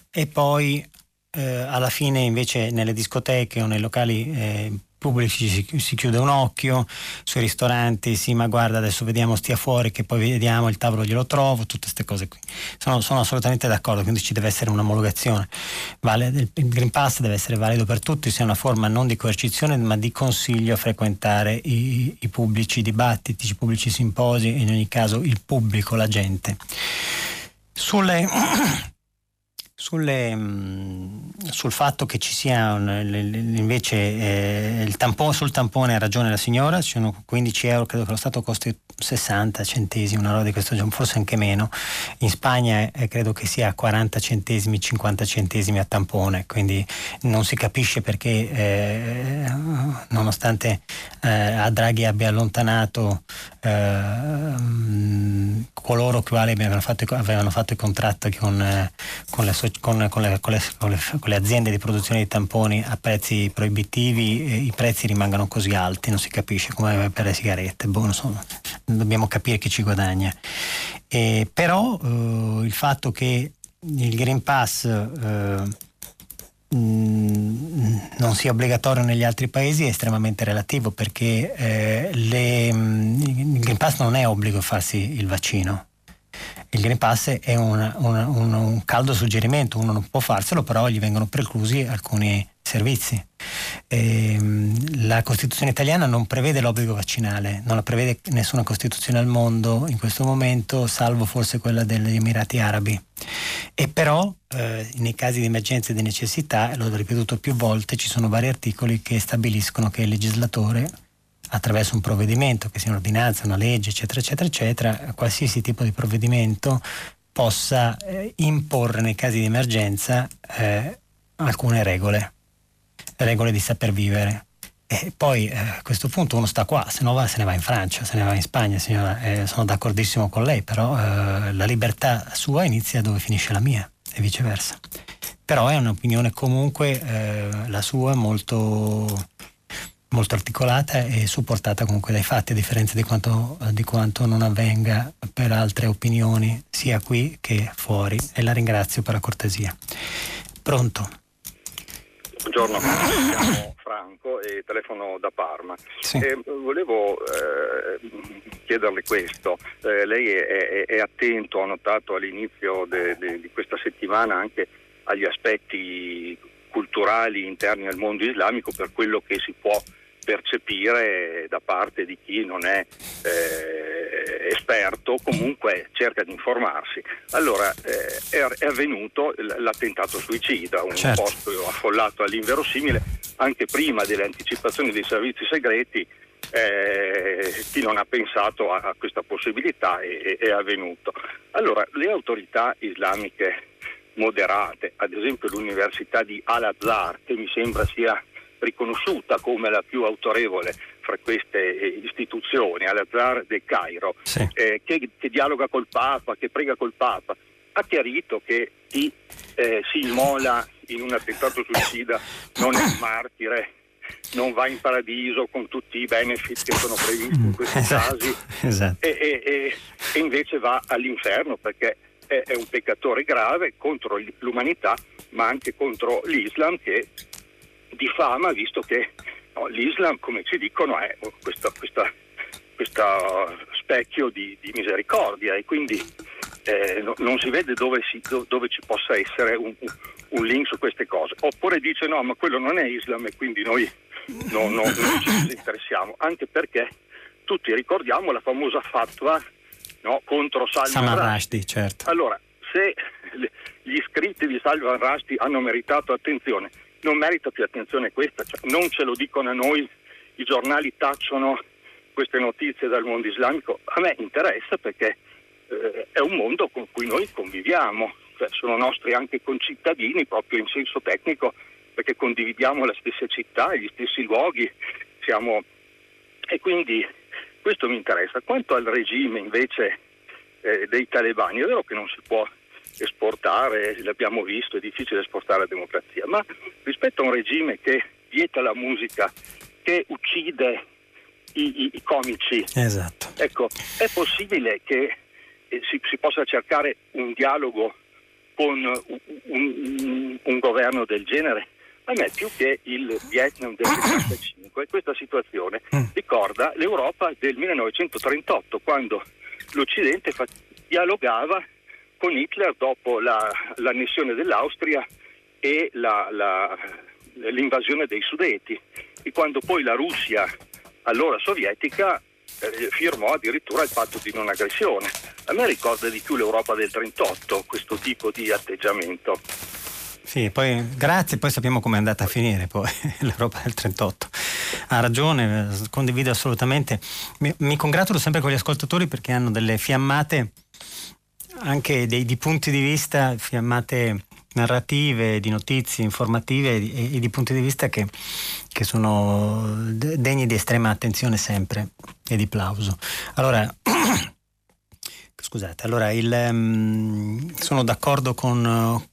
e poi eh, alla fine invece nelle discoteche o nei locali pubblici si, si, chiude un occhio, sui ristoranti sì ma guarda adesso vediamo stia fuori che poi vediamo il tavolo glielo trovo, tutte queste cose qui. Sono, sono assolutamente d'accordo, quindi ci deve essere un'omologazione. Vale, il Green Pass deve essere valido per tutti, sia una forma non di coercizione ma di consiglio a frequentare i, i pubblici dibattiti, i pubblici simposi e in ogni caso il pubblico, la gente. Sulle sulle, mm, sul fatto che ci sia un, invece eh, il tampone, sul tampone ha ragione la signora, ci sono 15 euro, credo che lo Stato costi 60 centesimi, una roba di questo genere, forse anche meno. In Spagna eh, credo che sia 40 centesimi, 50 centesimi a tampone, quindi non si capisce perché eh, nonostante eh, a Draghi abbia allontanato eh, coloro che avevano fatto, avevano fatto i contratti con, eh, con le con, con, le, con, le, con, le, aziende di produzione di tamponi a prezzi proibitivi i prezzi rimangono così alti, non si capisce come per le sigarette, boh, so, dobbiamo capire chi ci guadagna. E, però eh, il fatto che il Green Pass eh, non sia obbligatorio negli altri paesi è estremamente relativo perché eh, le, il Green Pass non è obbligo farsi il vaccino il Green Pass è una, una, un, un, caldo suggerimento, uno non può farselo, però gli vengono preclusi alcuni servizi. E, ehm, la Costituzione italiana non prevede l'obbligo vaccinale, non la prevede nessuna Costituzione al mondo in questo momento, salvo forse quella degli Emirati Arabi. E però eh, nei casi di emergenza e di necessità, l'ho ripetuto più volte, ci sono vari articoli che stabiliscono che il legislatore attraverso un provvedimento, che sia un'ordinanza, una legge, eccetera, eccetera, eccetera, qualsiasi tipo di provvedimento possa eh, imporre nei casi di emergenza eh, alcune regole, regole di saper vivere. E poi eh, a questo punto uno sta qua, se no va, se ne va in Francia, se ne va in Spagna, signora, eh, sono d'accordissimo con lei, però eh, la libertà sua inizia dove finisce la mia e viceversa. Però è un'opinione comunque eh, la sua molto molto articolata e supportata comunque dai fatti, a differenza di quanto, di quanto, non avvenga per altre opinioni, sia qui che fuori. E la ringrazio per la cortesia. Pronto? Buongiorno, sono Franco e telefono da Parma. Sì. Eh, volevo eh, chiederle questo, eh, lei è, è, è, attento, ho notato all'inizio de, de, di questa settimana anche agli aspetti culturali interni al mondo islamico per quello che si può percepire da parte di chi non è eh, esperto, comunque cerca di informarsi. Allora eh, è, è, avvenuto l'attentato suicida, un certo. posto affollato all'inverosimile, anche prima delle anticipazioni dei servizi segreti. Eh, chi non ha pensato a, a questa possibilità è, è avvenuto. Allora, le autorità islamiche moderate, ad esempio l'Università di Al-Azhar, che mi sembra sia riconosciuta come la più autorevole fra queste istituzioni, Al-Azhar del Cairo, sì. eh, che, che, dialoga col Papa, che prega col Papa, ha chiarito che chi eh, si immola in un attentato suicida non è un martire, non va in paradiso con tutti i benefit che sono previsti in questi esatto, casi esatto. E, e, e, invece va all'inferno perché è, è un peccatore grave contro l'umanità ma anche contro l'Islam che diffama visto che no, l'Islam come ci dicono è questo specchio di, di, misericordia e quindi eh, no, non si vede dove, si, dove, ci possa essere un, un, link su queste cose. Oppure dice no ma quello non è Islam e quindi noi no, non ci interessiamo anche perché tutti ricordiamo la famosa fatwa contro Salman, Salman Rushdie certo. allora se gli iscritti di Salman Rushdie hanno meritato attenzione, non merita più attenzione questa, cioè, non ce lo dicono a noi, i giornali tacciono queste notizie dal mondo islamico, a me interessa perché eh, è un mondo con cui noi conviviamo, cioè, sono nostri anche concittadini proprio in senso tecnico perché condividiamo la stessa città, gli stessi luoghi, siamo... e quindi questo mi interessa. Quanto al regime invece eh, dei talebani, è vero che non si può esportare, l'abbiamo visto, è difficile esportare la democrazia, ma rispetto a un regime che vieta la musica, che uccide i, i, i comici, esatto. ecco, è possibile che eh, si, si, possa cercare un dialogo con un, un, un, governo del genere? A me più che il Vietnam del 1975 questa situazione mm. ricorda l'Europa del 1938 quando l'Occidente dialogava con Hitler dopo la, l'annessione dell'Austria e la, la, l'invasione dei Sudeti e quando poi la Russia, allora sovietica, eh, firmò addirittura il patto di non aggressione. A me ricorda di più l'Europa del 38 questo tipo di atteggiamento. Sì, poi grazie, poi sappiamo come è andata a finire poi l'Europa del 38. Ha ragione, condivido assolutamente. Mi, mi congratulo sempre con gli ascoltatori perché hanno delle fiammate anche dei, di punti di vista, fiammate narrative, di notizie informative e, e di punti di vista che, che, sono degni di estrema attenzione sempre e di plauso. Allora, scusate, allora il, um, sono d'accordo con,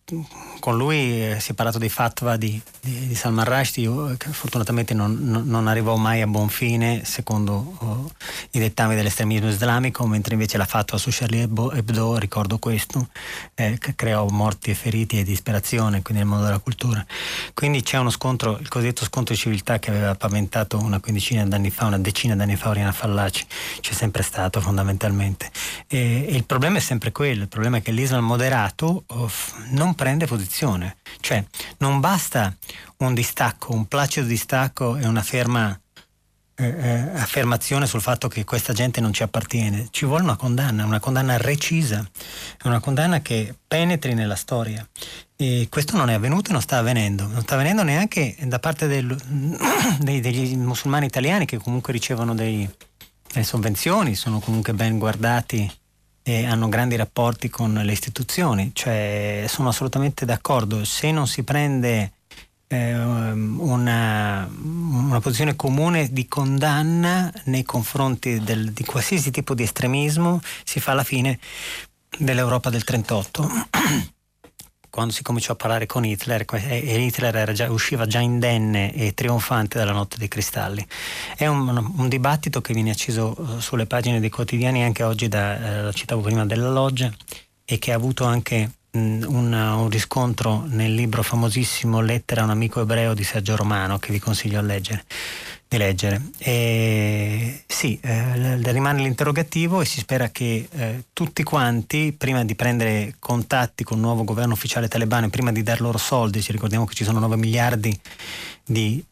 con lui, eh, si è parlato dei fatwa di, di, di Salman Rushdie, che fortunatamente non, non, arrivò mai a buon fine secondo oh, i dettami dell'estremismo islamico, mentre invece la fatwa su Charlie Hebdo, ricordo questo, eh, creò morti e feriti e disperazione, quindi nel mondo della cultura. Quindi c'è uno scontro, il cosiddetto scontro di civiltà che aveva paventato una quindicina d'anni fa, una decina d'anni fa Oriana Fallaci, c'è sempre stato fondamentalmente. E, e il problema è sempre quello, il problema è che l'Islam moderato oh, non prende posizione. Cioè non basta un distacco, un placido distacco e una ferma eh, eh, affermazione sul fatto che questa gente non ci appartiene, ci vuole una condanna, una condanna recisa, una condanna che penetri nella storia. E questo non è avvenuto e non sta avvenendo, non sta avvenendo neanche da parte del, dei, degli musulmani italiani che comunque ricevono dei, delle sovvenzioni, sono comunque ben guardati e hanno grandi rapporti con le istituzioni, cioè sono assolutamente d'accordo, se non si prende eh, una, una, posizione comune di condanna nei confronti del, di qualsiasi tipo di estremismo, si fa la fine dell'Europa del 38 quando si cominciò a parlare con Hitler e Hitler già, usciva già indenne e trionfante dalla notte dei cristalli. È un, un dibattito che viene acceso eh, sulle pagine dei quotidiani anche oggi, da, eh, citavo prima, della Loggia e che ha avuto anche un, un, riscontro nel libro famosissimo Lettera a un amico ebreo di Sergio Romano che vi consiglio a leggere di leggere. E sì, eh, rimane l'interrogativo e si spera che eh, tutti quanti, prima di prendere contatti con il nuovo governo ufficiale talebano, prima di dar loro soldi, ci ricordiamo che ci sono 9 miliardi di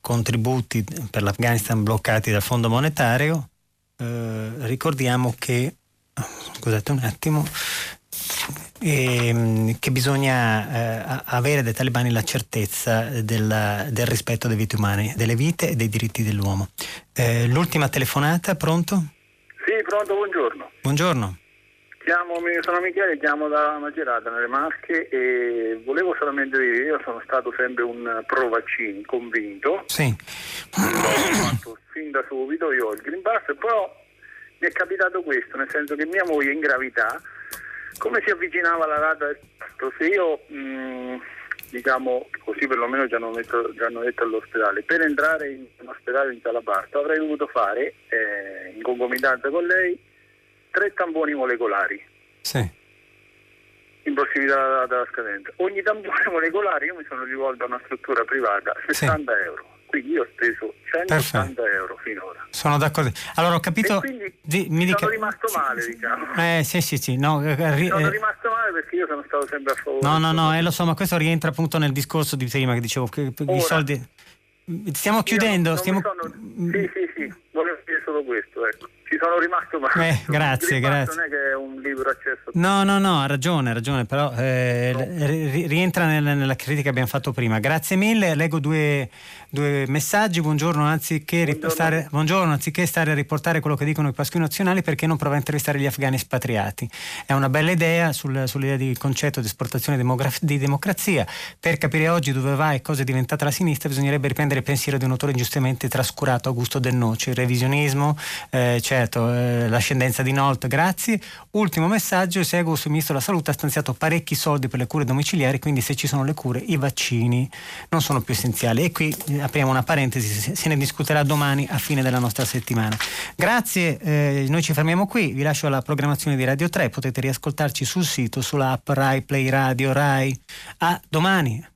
contributi per l'Afghanistan bloccati dal Fondo Monetario, eh, ricordiamo che, scusate un attimo, che bisogna eh, avere dai talebani la certezza del, del, rispetto delle vite umane, delle vite e dei diritti dell'uomo. Eh, l'ultima telefonata, pronto? Sì, pronto, buongiorno. Buongiorno. Chiamo, sono Michele, chiamo da Macerata nelle Marche e volevo solamente dire, io sono stato sempre un pro vaccini, convinto. Sì. Fatto fin da subito, io ho il Green Pass, però mi è capitato questo, nel senso che mia moglie in gravità, come si avvicinava la data del se io mh, mm, diciamo così perlomeno ci hanno, detto, ci hanno detto all'ospedale, per entrare in un ospedale in sala parto avrei dovuto fare eh, in concomitanza con lei tre tamponi molecolari. Sì. In prossimità della scadenza. Ogni tampone molecolare io mi sono rivolto a una struttura privata, 60 sì. euro. Quindi io ho speso 180 euro finora. Sono d'accordo. Allora ho capito. Di, mi dica... sono rimasto male, diciamo. Eh sì, sì, sì. No, eh, ri... sono eh, rimasto male perché io sono stato sempre a favore. No, no, no, eh, lo so, ma questo rientra appunto nel discorso di prima che dicevo che Ora, i soldi. Stiamo chiudendo. Stiamo... Sono... Sì, sì, sì, volevo dire solo questo, ecco ci sono rimasto male. Eh, grazie, grazie. Non è che è un libro accesso. No, no, no, ha ragione, ha ragione, però eh, no. rientra nella, nella, critica che abbiamo fatto prima. Grazie mille, leggo due, due messaggi. Buongiorno anziché, buongiorno. Stare, buongiorno, anziché stare a riportare quello che dicono i pasqui nazionali, perché non prova a intervistare gli afghani espatriati? È una bella idea sul, sull'idea di concetto di esportazione demograf- di democrazia. Per capire oggi dove va e cosa è diventata la sinistra, bisognerebbe riprendere il pensiero di un autore ingiustamente trascurato, Augusto Del Noce. Il revisionismo, eh, certo, eh, l'ascendenza di Nolt, grazie. Ultimo messaggio, seguo sul Ministro della Salute ha stanziato parecchi soldi per le cure domiciliari, quindi se ci sono le cure i vaccini non sono più essenziali. E qui apriamo una parentesi, se ne discuterà domani a fine della nostra settimana. Grazie, eh, noi ci fermiamo qui, vi lascio alla programmazione di Radio 3, potete riascoltarci sul sito, sull'app Rai Play Radio Rai. A domani.